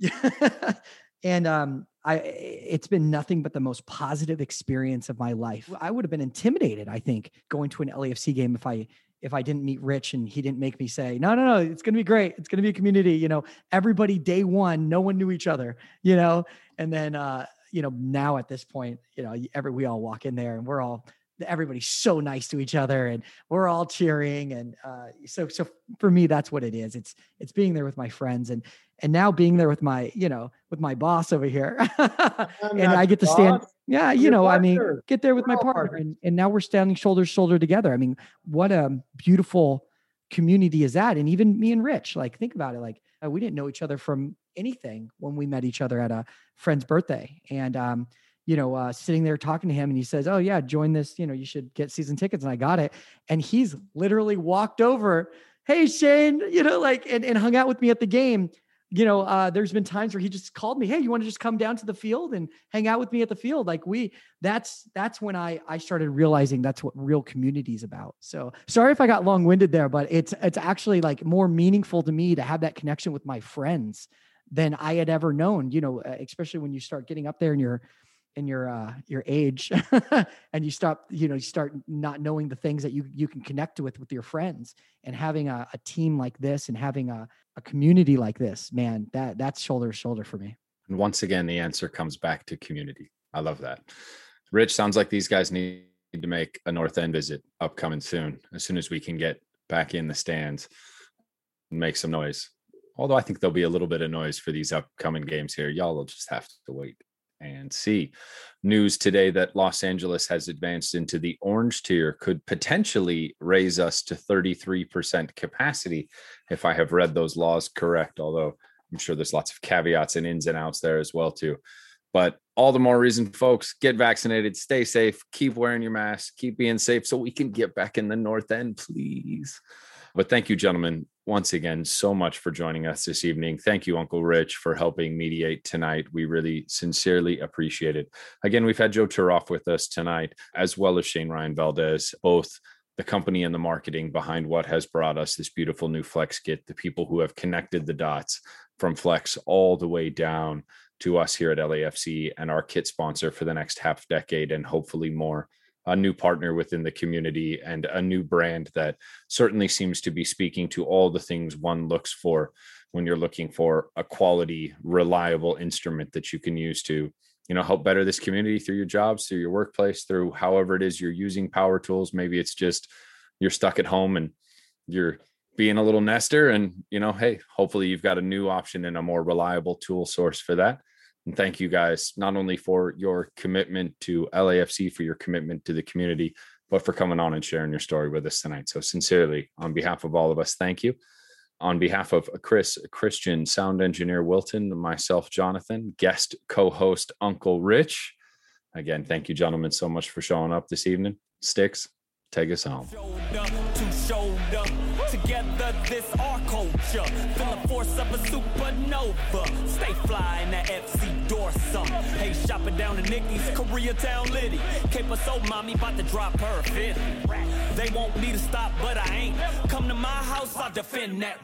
and um i it's been nothing but the most positive experience of my life. I would have been intimidated i think going to an lafc game if i if i didn't meet rich and he didn't make me say no no no it's going to be great. It's going to be a community you know everybody day one no one knew each other you know? And then uh you know now at this point you know every we all walk in there and we're all everybody's so nice to each other and we're all cheering and uh, so so for me that's what it is. It's it's being there with my friends and and now being there with my you know with my boss over here and i get to stand boss. yeah you Your know i mean get there with We're my partner and, and now we're standing shoulder to shoulder together i mean what a beautiful community is that and even me and rich like think about it like uh, we didn't know each other from anything when we met each other at a friend's birthday and um you know, uh, sitting there talking to him, and he says, "Oh yeah, join this. You know, you should get season tickets." And I got it, and he's literally walked over, "Hey Shane," you know, like and, and hung out with me at the game. You know, uh, there's been times where he just called me, "Hey, you want to just come down to the field and hang out with me at the field?" Like we, that's that's when I I started realizing that's what real community is about. So sorry if I got long winded there, but it's it's actually like more meaningful to me to have that connection with my friends than I had ever known. You know, especially when you start getting up there and you're in your uh your age and you stop you know you start not knowing the things that you you can connect with with your friends and having a, a team like this and having a, a community like this man that that's shoulder to shoulder for me And once again, the answer comes back to community. I love that. Rich, sounds like these guys need to make a North End visit upcoming soon. As soon as we can get back in the stands and make some noise. Although I think there'll be a little bit of noise for these upcoming games here. Y'all will just have to wait and see. News today that Los Angeles has advanced into the orange tier could potentially raise us to 33% capacity if I have read those laws correct, although I'm sure there's lots of caveats and ins and outs there as well too. But all the more reason folks get vaccinated, stay safe, keep wearing your mask, keep being safe so we can get back in the north end, please. But thank you gentlemen once again so much for joining us this evening. Thank you, Uncle Rich, for helping mediate tonight. We really sincerely appreciate it. Again, we've had Joe Turoff with us tonight, as well as Shane Ryan Valdez, both the company and the marketing behind what has brought us this beautiful new Flex kit, the people who have connected the dots from Flex all the way down to us here at LAFC and our kit sponsor for the next half decade and hopefully more a new partner within the community and a new brand that certainly seems to be speaking to all the things one looks for when you're looking for a quality reliable instrument that you can use to you know help better this community through your jobs through your workplace through however it is you're using power tools. Maybe it's just you're stuck at home and you're being a little nester and you know hey hopefully you've got a new option and a more reliable tool source for that and thank you guys not only for your commitment to LAFC, for your commitment to the community, but for coming on and sharing your story with us tonight. So, sincerely, on behalf of all of us, thank you. On behalf of Chris, Christian, sound engineer Wilton, myself, Jonathan, guest co host Uncle Rich. Again, thank you, gentlemen, so much for showing up this evening. Sticks, take us home. Culture. Feel the force of a supernova. Stay fly in that FC Dorsum. Hey, shopping down to Nikki's Koreatown Liddy. Cape so mommy about to drop her fit. They want me to stop, but I ain't. Come to my house, I'll defend that.